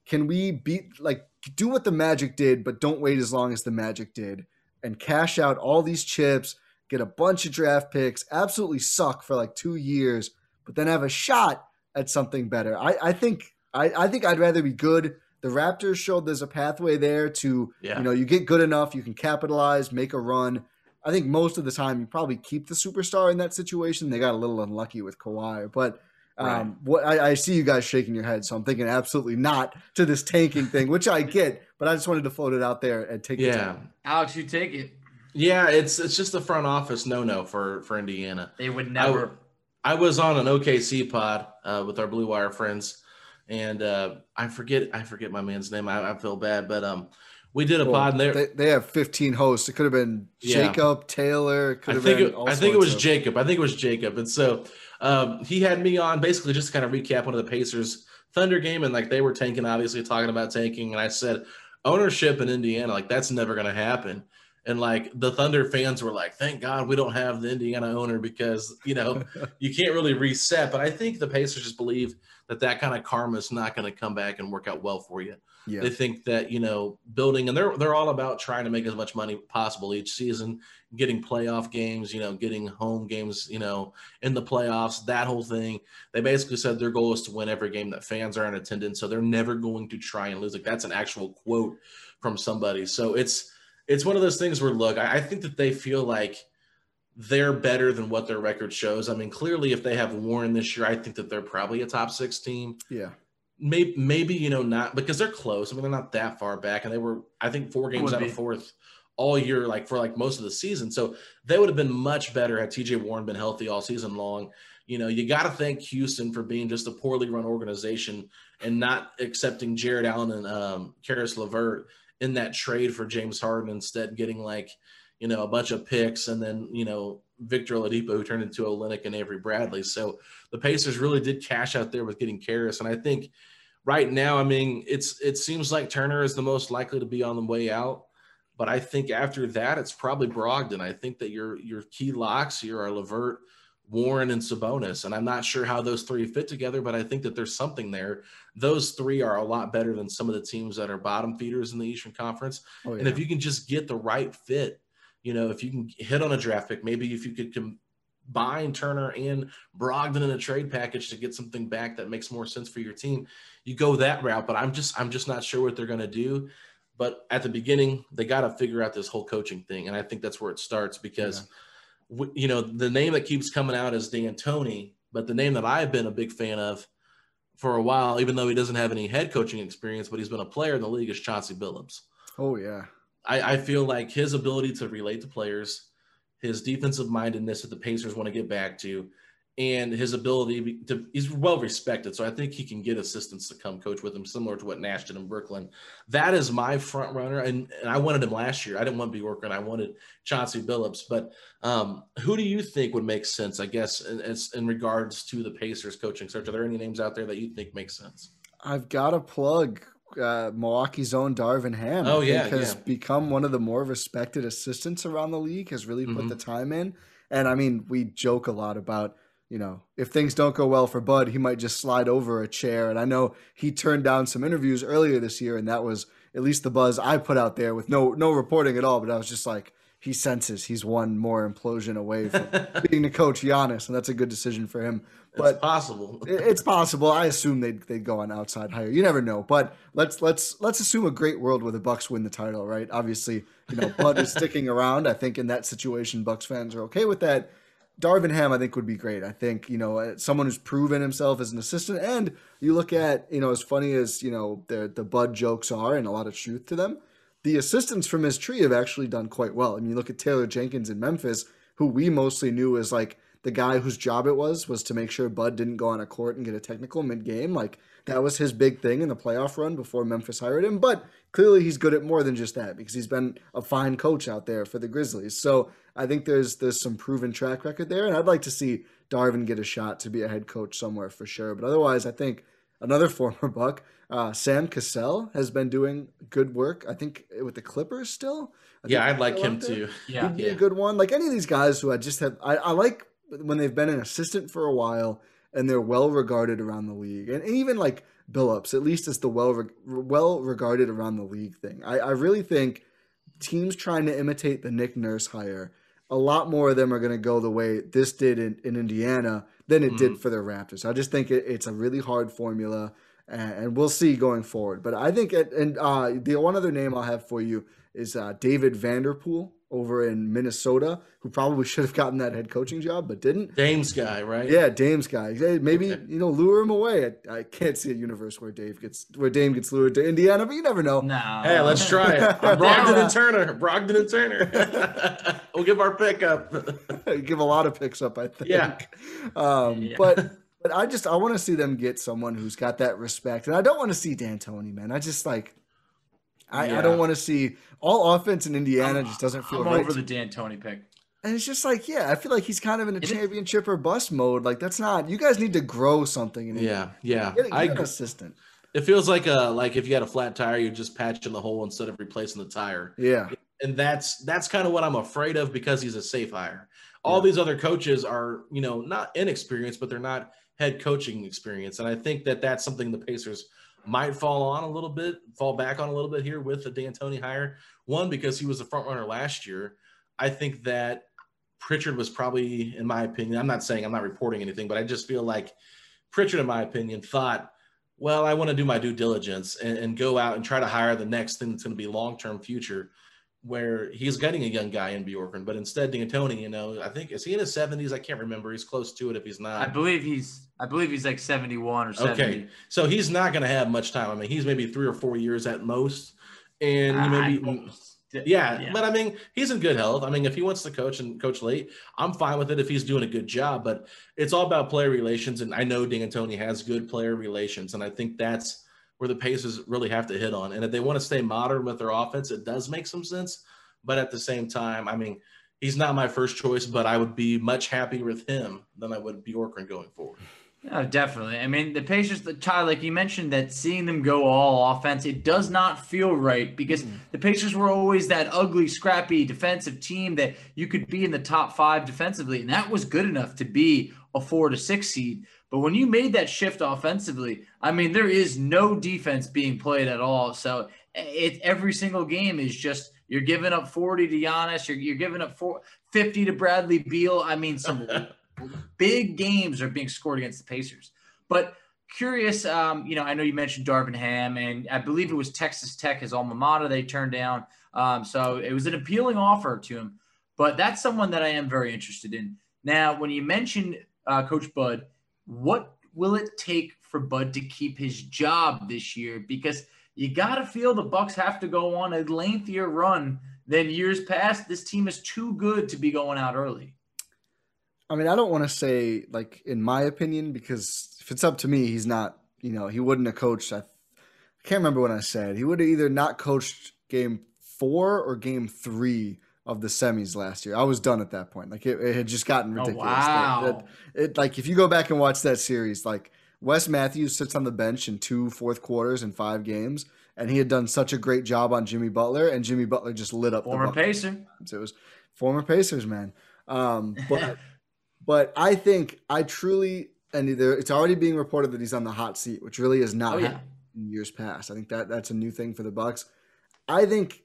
Can we beat like do what the Magic did, but don't wait as long as the Magic did and cash out all these chips, get a bunch of draft picks, absolutely suck for like two years, but then have a shot at something better. I, I think I, I think I'd rather be good. The Raptors showed there's a pathway there to yeah. you know you get good enough, you can capitalize, make a run. I think most of the time you probably keep the superstar in that situation. They got a little unlucky with Kawhi, but um, right. what I, I, see you guys shaking your head, so I'm thinking absolutely not to this tanking thing, which I get, but I just wanted to float it out there and take it. yeah. Alex, you take it. Yeah, it's it's just the front office no no for for Indiana. They would never. I, was on an OKC pod uh, with our Blue Wire friends, and uh, I forget I forget my man's name. I, I feel bad, but um, we did a well, pod there. They, they, have 15 hosts. It could have been yeah. Jacob Taylor. Could have I think been. It, I think it was of... Jacob. I think it was Jacob. And so um, he had me on basically just to kind of recap one of the Pacers Thunder game, and like they were tanking, obviously talking about tanking, and I said ownership in Indiana, like that's never going to happen. And like the Thunder fans were like, thank God we don't have the Indiana owner because, you know, *laughs* you can't really reset. But I think the Pacers just believe that that kind of karma is not going to come back and work out well for you. Yeah. They think that you know building, and they're they're all about trying to make as much money possible each season, getting playoff games, you know, getting home games, you know, in the playoffs, that whole thing. They basically said their goal is to win every game that fans are in attendance, so they're never going to try and lose. Like that's an actual quote from somebody. So it's it's one of those things where look, I, I think that they feel like they're better than what their record shows. I mean, clearly, if they have Warren this year, I think that they're probably a top six team. Yeah maybe maybe you know not because they're close. I mean, they're not that far back, and they were I think four games out be. of fourth all year, like for like most of the season. So they would have been much better had TJ Warren been healthy all season long. You know, you got to thank Houston for being just a poorly run organization and not accepting Jarrett Allen and um, Caris LeVert in that trade for James Harden, instead getting like, you know, a bunch of picks and then, you know, Victor Oladipo, who turned into Olynyk and Avery Bradley. So the Pacers really did cash out there with getting Caris. And I think right now, I mean, it's it seems like Turner is the most likely to be on the way out. But I think after that, it's probably Brogdon. I think that your your key locks here are LeVert, Warren, and Sabonis. And I'm not sure how those three fit together, but I think that there's something there. Those three are a lot better than some of the teams that are bottom feeders in the Eastern Conference. Oh, yeah. And if you can just get the right fit, you know, if you can hit on a draft pick, maybe if you could combine Turner and Brogdon in a trade package to get something back that makes more sense for your team, you go that route. But I'm just I'm just not sure what they're going to do. But at the beginning, they got to figure out this whole coaching thing, and I think that's where it starts because. Yeah. You know, the name that keeps coming out is D'Antoni, but the name that I've been a big fan of for a while, even though he doesn't have any head coaching experience, but he's been a player in the league, is Chauncey Billups. Oh yeah, I, I feel like his ability to relate to players, his defensive mindedness that the Pacers want to get back to, and his ability to he's well respected. So I think he can get assistants to come coach with him, similar to what Nash did in Brooklyn. That is my front runner, and, and I wanted him last year. I didn't want Bjorkgren, I wanted Chauncey Billups. But um, who do you think would make sense? I guess in, in regards to the Pacers coaching search, are there any names out there that you think make sense? I've got to plug uh, Milwaukee's own Darvin Ham. Oh yeah, has yeah. become one of the more respected assistants around the league. Has really put Mhm. the time in, and I mean, we joke a lot about you know if things don't go well for Bud, he might just slide over a chair. And I know he turned down some interviews earlier this year, and that was at least the buzz I put out there with no no reporting at all. But I was just like. He senses he's one more implosion away from *laughs* being the coach Giannis, and that's a good decision for him. It's But possible. *laughs* it's possible. I assume they'd they'd go on outside hire. You never know. But let's let's let's assume a great world where the Bucks win the title, right? Obviously, you know, Bud is sticking around. I think in that situation, Bucks fans are okay with that. Darvin Ham, I think, would be great. I think you know uh, someone who's proven himself as an assistant, and you look at you know as funny as you know the the Bud jokes are, and a lot of truth to them. The assistants from his tree have actually done quite well. I mean, you look at Taylor Jenkins in Memphis, who we mostly knew as like the guy whose job it was was to make sure Bud didn't go on a court and get a technical mid game. Like that was his big thing in the playoff run before Memphis hired him. But clearly he's good at more than just that because he's been a fine coach out there for the Grizzlies. So I think there's there's some proven track record there, and I'd like to see Darvin get a shot to be a head coach somewhere for sure. But otherwise, I think another *laughs* former Buck, uh, Sam Cassell, has been doing good work. I think with the Clippers still. I Yeah, I'd like him out there. too. Yeah. He'd be Yeah. a good one. Like any of these guys who I just have, I, I like when they've been an assistant for a while and they're well regarded around the league, and, and even like Billups, at least it's the well reg- well regarded around the league thing. I, I really think teams trying to imitate the Nick Nurse hire, a lot more of them are going to go the way this did in, in Indiana than it did for the Raptors. I just think it, it's a really hard formula, and, and we'll see going forward. But I think, it, and uh, the one other name I'll have for you is uh, David Vanterpool over in Minnesota, who probably should have gotten that head coaching job but didn't. Dame's guy, right? Yeah, Dame's guy. Maybe Okay. you know lure him away. I, I can't see a universe where Dave gets where Dame gets lured to Indiana, but you never know. No. Hey, let's try it. *laughs* Yeah. Brogdon and Turner. Brogdon and Turner. *laughs* we'll give our pickup. *laughs* Give a lot of picks up, I think. Yeah. Um, Yeah. But but I just I want to see them get someone who's got that respect, and I don't want to see D'Antoni, man. I just like. I, I don't want to see all offense in Indiana. just doesn't feel I'm right. over to the D'Antoni pick. And it's just like, yeah, I feel like he's kind of in a It is- championship or bust mode. Like that's not. You guys need to grow something. In Yeah, yeah. Get, get I an agree. assistant. It feels like a like if you had a flat tire, you're just patching the hole instead of replacing the tire. Yeah. And that's that's kind of what I'm afraid of because he's a safe hire. All these other coaches are, you know, not inexperienced, but they're not head coaching experience. And I think that that's something the Pacers might fall on a little bit, fall back on a little bit here with the D'Antoni hire. One because he was the front runner last year. I think that Pritchard was probably, in my opinion, I'm not saying I'm not reporting anything, but I just feel like Pritchard, in my opinion, thought, well, I want to do my due diligence and, and go out and try to hire the next thing that's going to be long term future. Where he's getting a young guy in Bjorkgren, but instead D'Antoni, you know, I think is he in his 70s? I can't remember. He's close to it if he's not. I believe he's I believe he's like 71 or 70. Okay, so he's not going to have much time. I mean, he's maybe three or four years at most, and you maybe yeah, but I mean, he's in good health. I mean, if he wants to coach and coach late, I'm fine with it if he's doing a good job. But it's all about player relations, and I know D'Antoni has good player relations, and I think that's where the Pacers really have to hit on. And if they want to stay modern with their offense, it does make some sense. But at the same time, I mean, he's not my first choice, but I would be much happier with him than I would Bjorkgren going forward. No, definitely. I mean, the Pacers, the Ty, like you mentioned, that seeing them go all offense, it does not feel right because mm-hmm. the Pacers were always that ugly, scrappy defensive team that you could be in the top five defensively, and that was good enough to be a four to six seed. But when you made that shift offensively, I mean, there is no defense being played at all. So it every single game is just you're giving up 40 to Giannis, you're, you're giving up four, 50 to Bradley Beal. I mean, some *laughs* big games are being scored against the Pacers. But curious, um, you know, I know you mentioned Darvin Ham, and I believe it was Texas Tech, his alma mater, they turned down. Um, so it was an appealing offer to him. But that's someone that I am very interested in. Now, when you mentioned uh, Coach Bud, what will it take for Bud to keep his job this year? Because you got to feel the Bucks have to go on a lengthier run than years past. This team is too good to be going out early. I mean, I don't want to say like in my opinion because if it's up to me, he's not. You know, he wouldn't have coached. I, I can't remember what I said. He would have either not coached game four or game three of the semis last year. I was done at that point. Like it, it had just gotten oh, ridiculous. Oh, wow. It like if you go back and watch that series, like Wes Matthews sits on the bench in two fourth quarters in five games, and he had done such a great job on Jimmy Butler, and Jimmy Butler just lit up former the Pacer. So it was former Pacers, man. Um, *laughs* but but I think I truly and it's already being reported that he's on the hot seat, which really is not oh, yeah. in years past. I think that that's a new thing for the Bucks. I think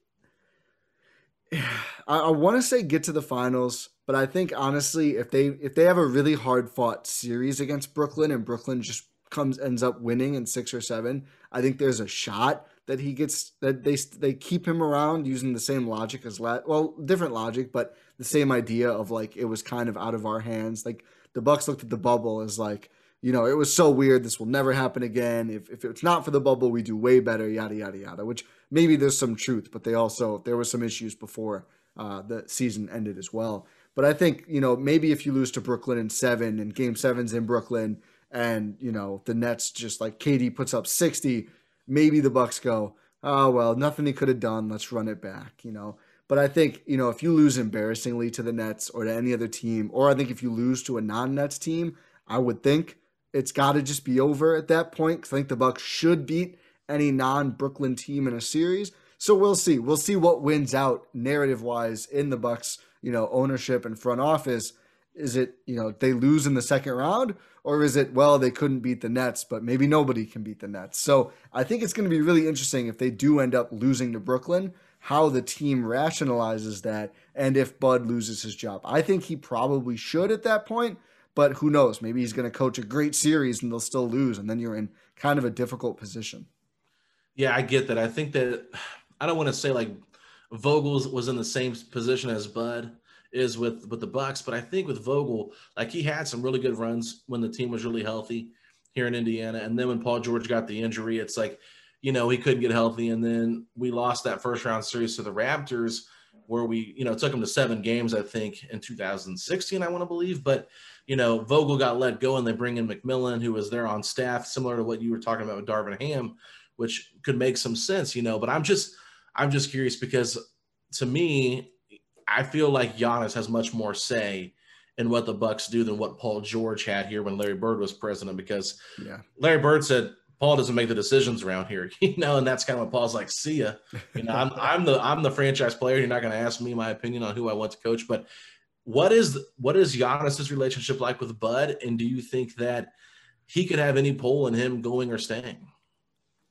*sighs* I, I want to say get to the finals, but I think honestly, if they if they have a really hard fought series against Brooklyn and Brooklyn just comes ends up winning in six or seven, I think there's a shot that he gets that they they keep him around using the same logic as la- well different logic, but the same idea of like it was kind of out of our hands. Like the Bucks looked at the bubble as like you know, it was so weird. This will never happen again. If, if it's not for the bubble, we do way better, yada, yada, yada, which maybe there's some truth, but they also, there were some issues before uh, the season ended as well. But I think, you know, maybe if you lose to Brooklyn in seven and game seven's in Brooklyn and, you know, the Nets just like KD puts up 60, maybe the Bucks go, oh, well, nothing he could have done. Let's run it back, you know. But I think, you know, if you lose embarrassingly to the Nets or to any other team, or I think if you lose to a non Nets team, I would think it's got to just be over at that point because I think the Bucks should beat any non-Brooklyn team in a series. So we'll see. We'll see what wins out narrative-wise in the Bucks, you know, ownership and front office. Is it, you know, they lose in the second round or is it well they couldn't beat the Nets, but maybe nobody can beat the Nets. So I think it's going to be really interesting if they do end up losing to Brooklyn, how the team rationalizes that and if Bud loses his job. I think he probably should at that point but who knows? Maybe he's going to coach a great series and they'll still lose, and then you're in kind of a difficult position. Yeah, I get that. I think that I don't want to say like Vogel was in the same position as Bud is with with the Bucks, but I think with Vogel, like he had some really good runs when the team was really healthy here in Indiana, and then when Paul George got the injury, it's like you know he couldn't get healthy, and then we lost that first round series to the Raptors, where we you know took them to seven games, I think, in 2016, I want to believe, but you know, Vogel got let go and they bring in McMillan, who was there on staff, similar to what you were talking about with Darvin Ham, which could make some sense, you know. But I'm just, I'm just curious because to me, I feel like Giannis has much more say in what the Bucks do than what Paul George had here when Larry Bird was president. Because yeah. Larry Bird said Paul doesn't make the decisions around here, *laughs* you know, and that's kind of what Paul's like. See ya, you know. I'm I'm the I'm the franchise player. You're not going to ask me my opinion on who I want to coach, but what is what is Giannis's relationship like with Bud, and do you think that he could have any pull in him going or staying?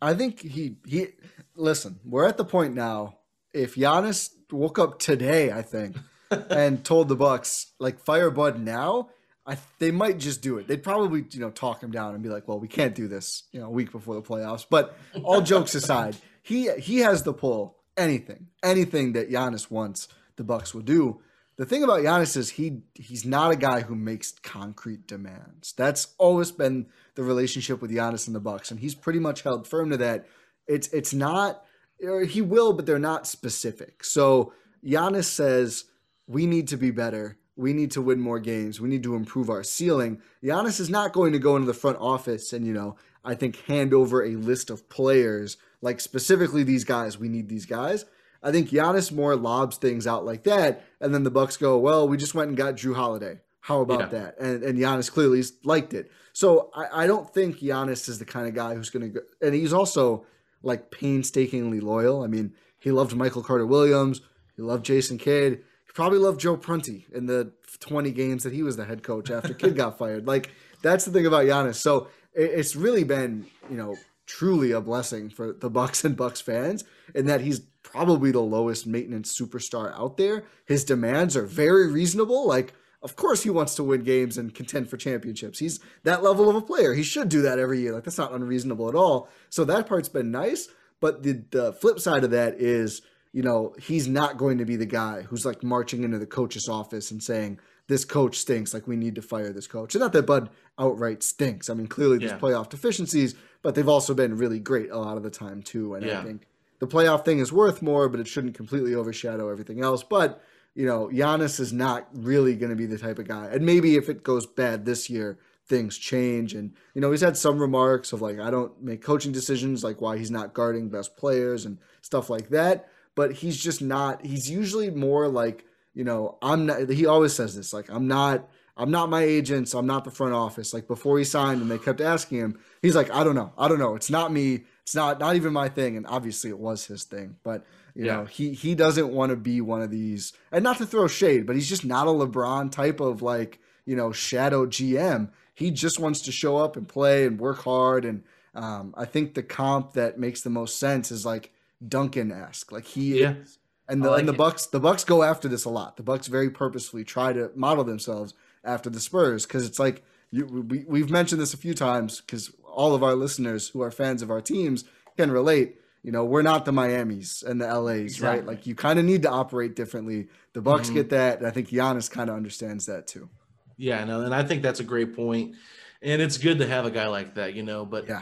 I think he he. Listen, we're at the point now. If Giannis woke up today, I think, *laughs* and told the Bucks like fire Bud now, I they might just do it. They'd probably you know talk him down and be like, well, we can't do this you know a week before the playoffs. But all jokes aside, he he has the pull. Anything, anything that Giannis wants, the Bucks will do the thing about Giannis is he he's not a guy who makes concrete demands. That's always been the relationship with Giannis and the Bucks, and he's pretty much held firm to that. It's it's not he will, but they're not specific. So Giannis says we need to be better. We need to win more games. We need to improve our ceiling. Giannis is not going to go into the front office and you know I think hand over a list of players like specifically these guys. We need these guys. I think Giannis more lobs things out like that, and then the Bucks go, "Well, we just went and got Jrue Holiday. How about yeah. that?" And and Giannis clearly liked it. So I, I don't think Giannis is the kind of guy who's going to go, and he's also like painstakingly loyal. I mean, he loved Michael Carter Williams, he loved Jason Kidd, he probably loved Joe Prunty in the 20 games that he was the head coach after Kidd *laughs* got fired. Like that's the thing about Giannis. So it, it's really been you know truly a blessing for the Bucks and Bucks fans in that he's probably the lowest maintenance superstar out there. His demands are very reasonable. Like, of course, he wants to win games and contend for championships. He's that level of a player. He should do that every year. Like, that's not unreasonable at all. So that part's been nice. But the, the flip side of that is you know, he's not going to be the guy who's like marching into the coach's office and saying, this coach stinks. Like we need to fire this coach. And not that Bud outright stinks. I mean, clearly there's Yeah. playoff deficiencies, but they've also been really great a lot of the time too. And I think the playoff thing is worth more, but it shouldn't completely overshadow everything else. But you know, Giannis is not really going to be the type of guy. And maybe if it goes bad this year, things change. And you know, he's had some remarks of like, I don't make coaching decisions, like why he's not guarding best players and stuff like that. But he's just not. He's usually more like you know, I'm not. He always says this, like, I'm not. I'm not my agent, so I'm not the front office. Like before he signed, and they kept asking him, he's like, I don't know, I don't know. It's not me. It's not not even my thing. And obviously, it was his thing. But you Yeah. know, he he doesn't want to be one of these. And not to throw shade, but he's just not a LeBron type of like you know shadow GM. He just wants to show up and play and work hard. And um, I think the comp that makes the most sense is like Duncan esque. Like he Yeah. is and the like and the it. Bucks the Bucks go after this a lot. The Bucks very purposefully try to model themselves after the Spurs because it's like you, we we've mentioned this a few times because all of our listeners who are fans of our teams can relate. You know, we're not the Miamis and the LAs, right? Like you kind of need to operate differently. The Bucks Mhm. get that, and I think Giannis kind of understands that too. Yeah, no, and I think that's a great point. And it's good to have a guy like that, you know. But Yeah.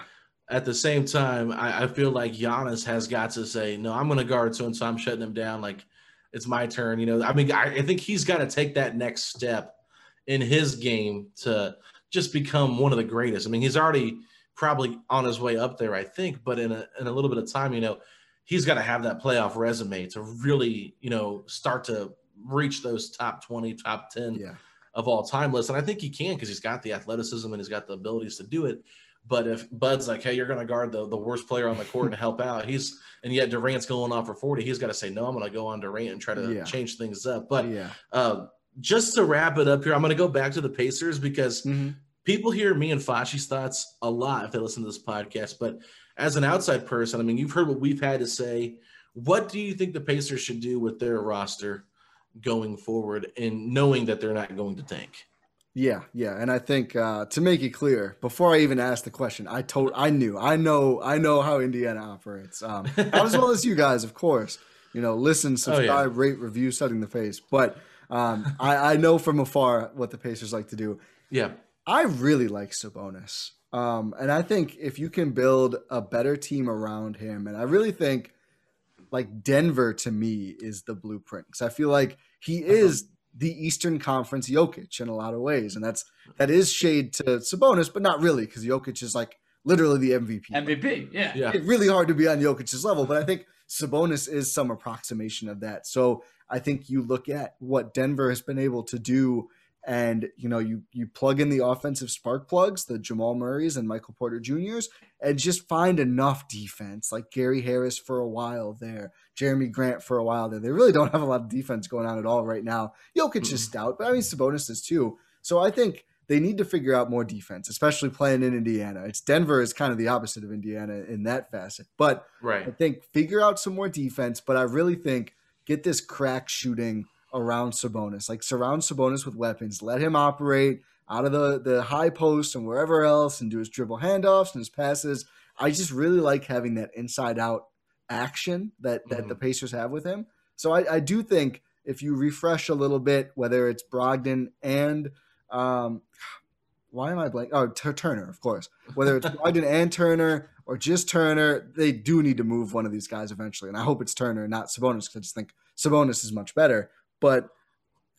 at the same time, I, I feel like Giannis has got to say, no, I'm going to guard so and so. I'm shutting him down. Like it's my turn. You know, I mean, I, I think he's got to take that next step in his game to just become one of the greatest. I mean, he's already probably on his way up there, I think. But in a in a little bit of time, you know, he's got to have that playoff resume to really, you know, start to reach those top 20, top 10 Yeah. of all time list. And I think he can because he's got the athleticism and he's got the abilities to do it. But if Bud's like, hey, you're going to guard the, the worst player on the court and help out, he's and yet Durant's going on for 40, he's got to say, no, I'm going to go on Durant and try to Yeah. change things up. But yeah. uh, just to wrap it up here, I'm going to go back to the Pacers because Mhm. people hear me and Fashi's thoughts a lot if they listen to this podcast. But as an outside person, I mean, you've heard what we've had to say. What do you think the Pacers should do with their roster going forward and knowing that they're not going to tank? Yeah, yeah, and I think uh, to make it clear, before I even asked the question, I told, I knew, I know, I know how Indiana operates. Um, *laughs* as well as you guys, of course. You know, listen, subscribe, rate, review, setting the face. But um, I, I know from afar what the Pacers like to do. Yeah. I really like Sabonis, um, and I think if you can build a better team around him, and I really think like Denver to me is the blueprint because I feel like he is the Eastern Conference Jokic in a lot of ways, and that's that is shade to Sabonis, but not really because Jokic is like literally the MVP. MVP. Yeah. Yeah. It's really hard to be on Jokic's level, but I think Sabonis is some approximation of that. So I think you look at what Denver has been able to do, and you know you you plug in the offensive spark plugs, the Jamal Murrays and Michael Porter Juniors, and just find enough defense, like Gary Harris for a while there, Jerami Grant for a while there. They really don't have a lot of defense going on at all right now. Jokic is stout, but I mean Sabonis is too. So I think they need to figure out more defense, especially playing in Indiana. It's Denver is kind of the opposite of Indiana in that facet. But right. I think figure out some more defense, but I really think get this crack shooting around Sabonis. Like surround Sabonis with weapons. Let him operate out of the, the high post and wherever else and do his dribble handoffs and his passes. I just really like having that inside out action that, that mm-hmm. the Pacers have with him. So I, I do think if you refresh a little bit, whether it's Brogdon and um, why am I blank? Oh, Tur- Turner, of course. Whether it's *laughs* Brogdon and Turner or just Turner, they do need to move one of these guys eventually. And I hope it's Turner, not Sabonis, because I just think Sabonis is much better. But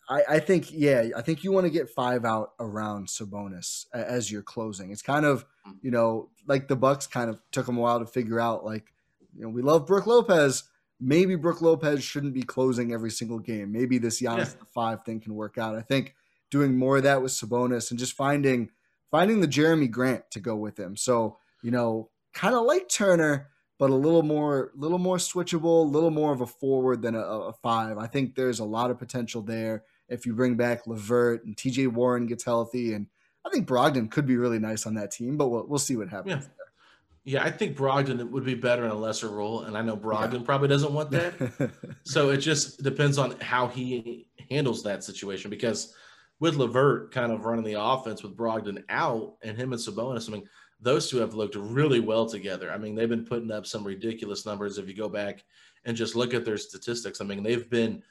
I, I think, yeah, I think you want to get five out around Sabonis as you're closing. It's kind of, you know, like the Bucks kind of took them a while to figure out. Like, you know, we love Brook Lopez. Maybe Brook Lopez shouldn't be closing every single game. Maybe this Giannis Yeah. the five thing can work out. I think doing more of that with Sabonis and just finding finding the Jerami Grant to go with him. So, you know, kind of like Turner, but a little more little more switchable, a little more of a forward than a, a five. I think there's a lot of potential there if you bring back LeVert and TJ Warren gets healthy. And I think Brogdon could be really nice on that team, but we'll, we'll see what happens. Yeah. Yeah, I think Brogdon would be better in a lesser role, and I know Brogdon probably doesn't want that. *laughs* so it just depends on how he handles that situation. Because with LeVert kind of running the offense with Brogdon out and him and Sabonis, I mean, those two have looked really well together. I mean, they've been putting up some ridiculous numbers if you go back and just look at their statistics. I mean, they've been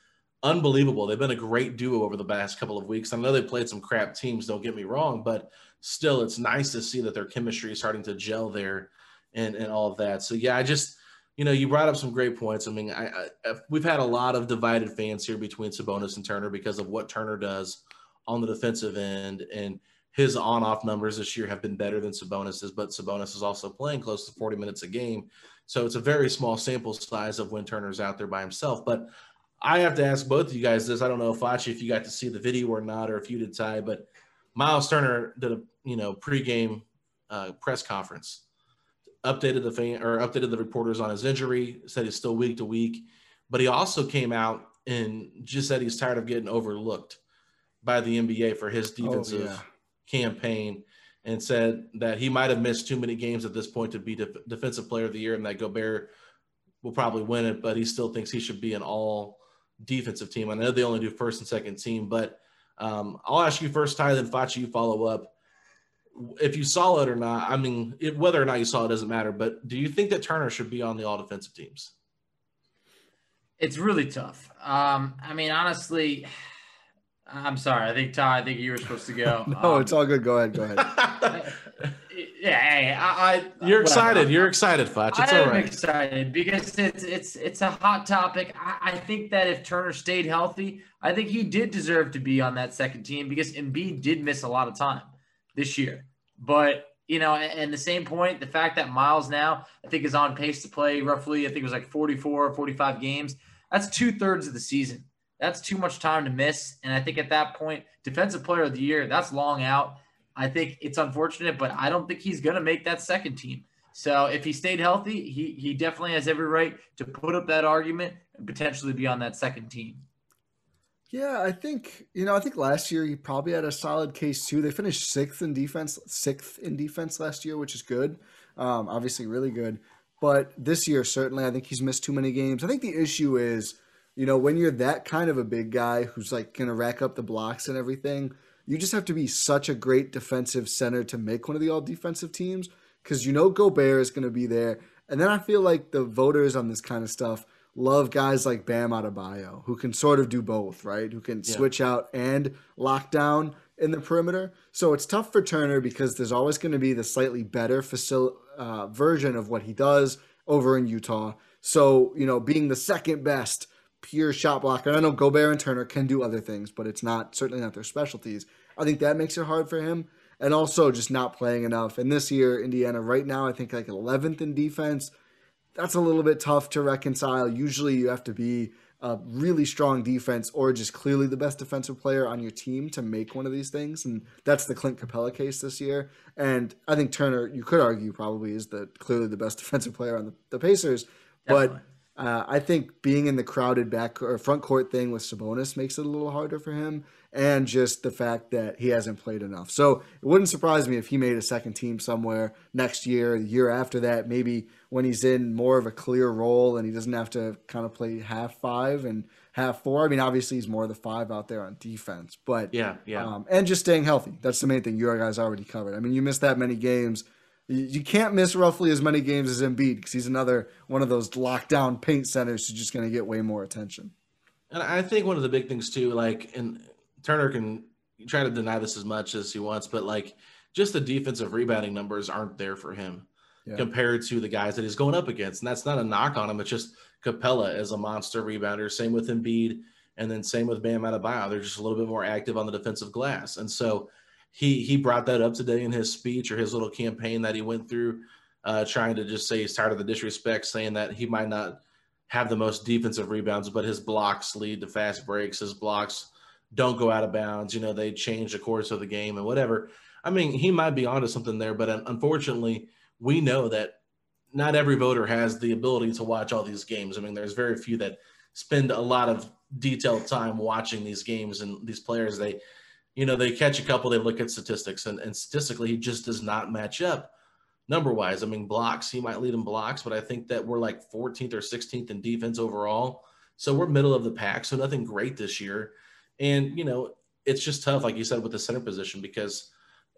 unbelievable. They've been a great duo over the past couple of weeks. I know they played some crap teams, don't get me wrong, but still, it's nice to see that their chemistry is starting to gel there and, and all of that. So, yeah, I just, you know, you brought up some great points. I mean, I, I, we've had a lot of divided fans here between Sabonis and Turner because of what Turner does on the defensive end. And his on off numbers this year have been better than Sabonis's, but Sabonis is also playing close to 40 minutes a game. So it's a very small sample size of when Turner's out there by himself. But I have to ask both of you guys this. I don't know, Facci, if you got to see the video or not, or if you did, Ty, but Miles Turner did a you know pregame uh, press conference, updated the fan or updated the reporters on his injury, said he's still week to week, but he also came out and just said he's tired of getting overlooked by the NBA for his defensive oh, yeah. campaign and said that he might have missed too many games at this point to be def- defensive player of the year and that Gobert will probably win it, but he still thinks he should be an all defensive team. I know they only do first and second team, but um, I'll ask you first, Ty, then Facci, you follow up. If you saw it or not, I mean, it, whether or not you saw it doesn't matter, but do you think that Turner should be on the all defensive teams? It's really tough. Um, I mean, honestly, I'm sorry. I think Ty. I think you were supposed to go. *laughs* no, um, it's all good. Go ahead. Go ahead. *laughs* yeah, hey, I, I, You're whatever. excited. You're excited, Fudge. It's I am excited because it's it's it's a hot topic. I, I, think that if Turner stayed healthy, I think he did deserve to be on that second team because Embiid did miss a lot of time this year. But you know, and the same point, the fact that Miles now I think is on pace to play roughly, I think it was like 44 or 45 games. That's two thirds of the season. That's too much time to miss. And I think at that point, defensive player of the year, that's long out. I think it's unfortunate, but I don't think he's going to make that second team. So if he stayed healthy, he he definitely has every right to put up that argument and potentially be on that second team. Yeah, I think you know. I think last year he probably had a solid case too. They finished sixth in defense, sixth in defense last year, which is good. Um, obviously, really good. But this year, certainly, I think he's missed too many games. I think the issue is you know, when you're that kind of a big guy who's like going to rack up the blocks and everything, you just have to be such a great defensive center to make one of the all defensive teams because you know Gobert is going to be there. And then I feel like the voters on this kind of stuff love guys like Bam Adebayo who can sort of do both, right? Who can yeah. switch out and lock down in the perimeter. So it's tough for Turner because there's always going to be the slightly better facil- uh, version of what he does over in Utah. So, you know, being the second best pure shot blocker. I know Gobert and Turner can do other things, but it's not certainly not their specialties. I think that makes it hard for him. And also just not playing enough. And this year, Indiana, right now, I think like 11th in defense. That's a little bit tough to reconcile. Usually you have to be a really strong defense or just clearly the best defensive player on your team to make one of these things. And that's the Clint Capela case this year. And I think Turner, you could argue, probably is the clearly the best *laughs* defensive player on the, the Pacers. Definitely. But uh, I think being in the crowded back or front court thing with Sabonis makes it a little harder for him, and just the fact that he hasn't played enough. So it wouldn't surprise me if he made a second team somewhere next year, the year after that, maybe when he's in more of a clear role and he doesn't have to kind of play half five and half four. I mean, obviously he's more of the five out there on defense, but yeah, yeah, um, and just staying healthy. That's the main thing. You guys already covered. I mean, you missed that many games you can't miss roughly as many games as Embiid because he's another one of those lockdown paint centers who's just going to get way more attention. And I think one of the big things too, like, and Turner can try to deny this as much as he wants, but like, just the defensive rebounding numbers aren't there for him yeah. compared to the guys that he's going up against. And that's not a knock on him. It's just Capela is a monster rebounder. Same with Embiid, and then same with Bam Adebayo. They're just a little bit more active on the defensive glass. And so he he brought that up today in his speech or his little campaign that he went through, uh, trying to just say he's tired of the disrespect, saying that he might not have the most defensive rebounds, but his blocks lead to fast breaks. His blocks don't go out of bounds. You know, they change the course of the game and whatever. I mean, he might be onto something there, but unfortunately, we know that not every voter has the ability to watch all these games. I mean, there's very few that spend a lot of detailed time watching these games and these players. They you know, they catch a couple, they look at statistics, and, and statistically, he just does not match up number wise. I mean, blocks, he might lead in blocks, but I think that we're like 14th or 16th in defense overall. So we're middle of the pack. So nothing great this year. And, you know, it's just tough, like you said, with the center position because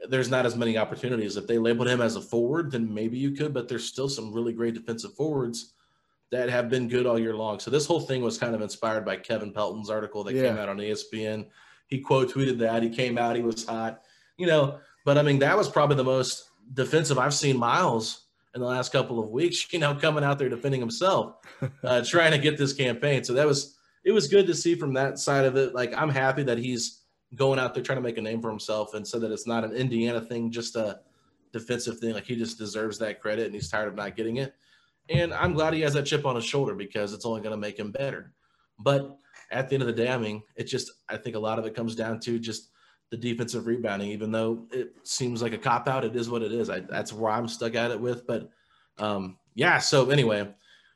there's not as many opportunities. If they labeled him as a forward, then maybe you could, but there's still some really great defensive forwards that have been good all year long. So this whole thing was kind of inspired by Kevin Pelton's article that yeah. came out on ESPN. He quote tweeted that. He came out, he was hot, you know, but I mean, that was probably the most defensive I've seen Miles in the last couple of weeks, you know, coming out there defending himself, *laughs* uh, trying to get this campaign. So that was, it was good to see from that side of it. Like, I'm happy that he's going out there trying to make a name for himself and so that it's not an Indiana thing, just a defensive thing. Like, he just deserves that credit and he's tired of not getting it. And I'm glad he has that chip on his shoulder because it's only going to make him better. But at the end of the day, I mean, it just, I think a lot of it comes down to just the defensive rebounding, even though it seems like a cop out, it is what it is. I, that's where I'm stuck at it with. But um, yeah, so anyway,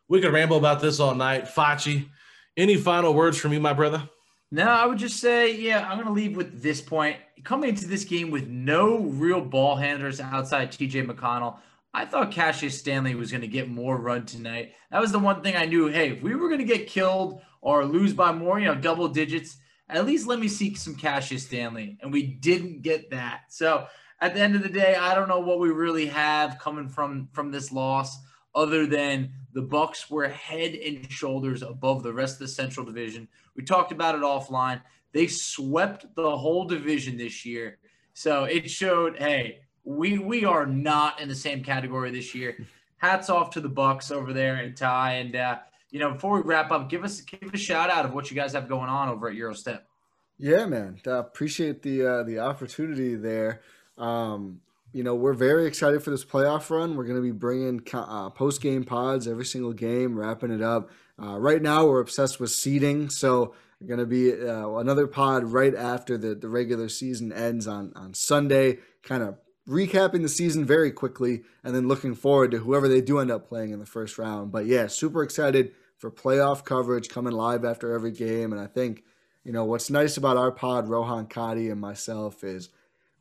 we could ramble about this all night. Facci, any final words from you, my brother? No, I would just say, yeah, I'm going to leave with this point. Coming into this game with no real ball handlers outside TJ McConnell, I thought Cassius Stanley was going to get more run tonight. That was the one thing I knew. Hey, if we were going to get killed or lose by more, you know, double digits, at least let me see some Cassius Stanley. And we didn't get that. So at the end of the day, I don't know what we really have coming from from this loss other than the Bucks were head and shoulders above the rest of the Central Division. We talked about it offline. They swept the whole division this year. So it showed, hey, we we are not in the same category this year. Hats off to the Bucks over there and Ty and uh, you know, before we wrap up, give us give a shout out of what you guys have going on over at Gyro Step. Yeah, man, uh, appreciate the uh, the opportunity there. Um, you know, we're very excited for this playoff run. We're going to be bringing uh, post game pods every single game, wrapping it up. Uh, right now, we're obsessed with seeding, so going to be uh, another pod right after the, the regular season ends on on Sunday. Kind of recapping the season very quickly, and then looking forward to whoever they do end up playing in the first round. But yeah, super excited for playoff coverage coming live after every game. And I think, you know, what's nice about our pod, Rohan Kadi and myself, is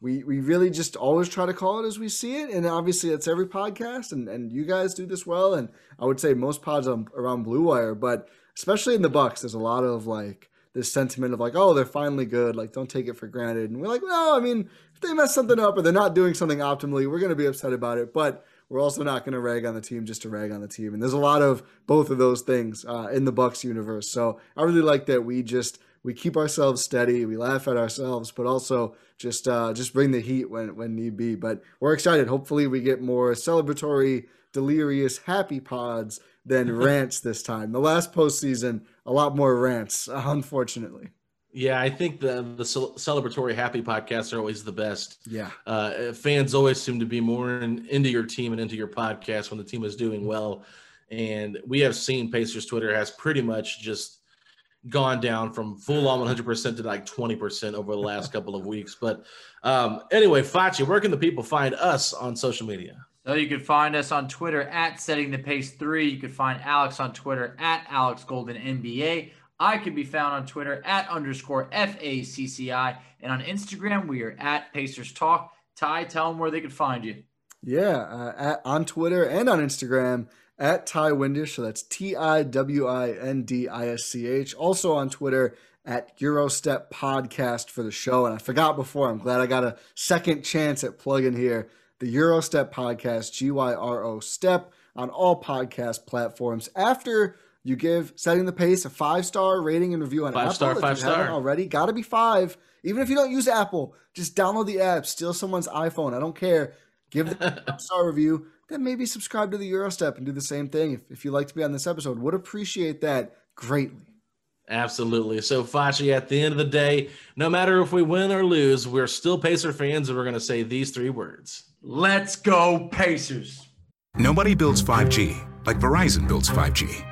we we really just always try to call it as we see it. And obviously, it's every podcast, and, and you guys do this well. And I would say most pods around Blue Wire, but especially in the Bucks, there's a lot of like this sentiment of like, oh, they're finally good. Like, don't take it for granted. And we're like, no, I mean, if they mess something up or they're not doing something optimally, we're going to be upset about it. But we're also not going to rag on the team just to rag on the team. And there's a lot of both of those things uh, in the Bucks universe. So I really like that we just we keep ourselves steady, we laugh at ourselves, but also just uh, just bring the heat when when need be. But we're excited. Hopefully, we get more celebratory, delirious, happy pods than *laughs* rants this time. The last postseason, a lot more rants, *laughs* unfortunately. Yeah, I think the the celebratory happy podcasts are always the best. Yeah, uh, fans always seem to be more in, into your team and into your podcast when the team is doing well. And we have seen Pacers Twitter has pretty much just gone down from full on 100% to like 20% over the last couple of weeks. But um, anyway, Facci, where can the people find us on social media? So you can find us on Twitter at Setting the Pace Three. You can find Alex on Twitter at Alex Golden NBA. I can be found on Twitter at underscore FACCI. And on Instagram, we are at Pacers Talk. Ty, tell them where they can find you. Yeah, uh, at, on Twitter and on Instagram at Ty Windisch. So that's T I W I N D I S C H. Also on Twitter at Gyro Step Podcast for the show. And I forgot before, I'm glad I got a second chance at plugging here. The Gyro Step Podcast, G Y R O Step, on all podcast platforms. After you give setting the pace a five star rating and review on five Apple. Star, five star, already. Got to be five. Even if you don't use Apple, just download the app, steal someone's iPhone. I don't care. Give the *laughs* five star review. Then maybe subscribe to the Gyro Step and do the same thing. If, if you'd like to be on this episode, would appreciate that greatly. Absolutely. So, Facci, at the end of the day, no matter if we win or lose, we're still Pacer fans, and we're going to say these three words Let's go, Pacers. Nobody builds 5G like Verizon builds 5G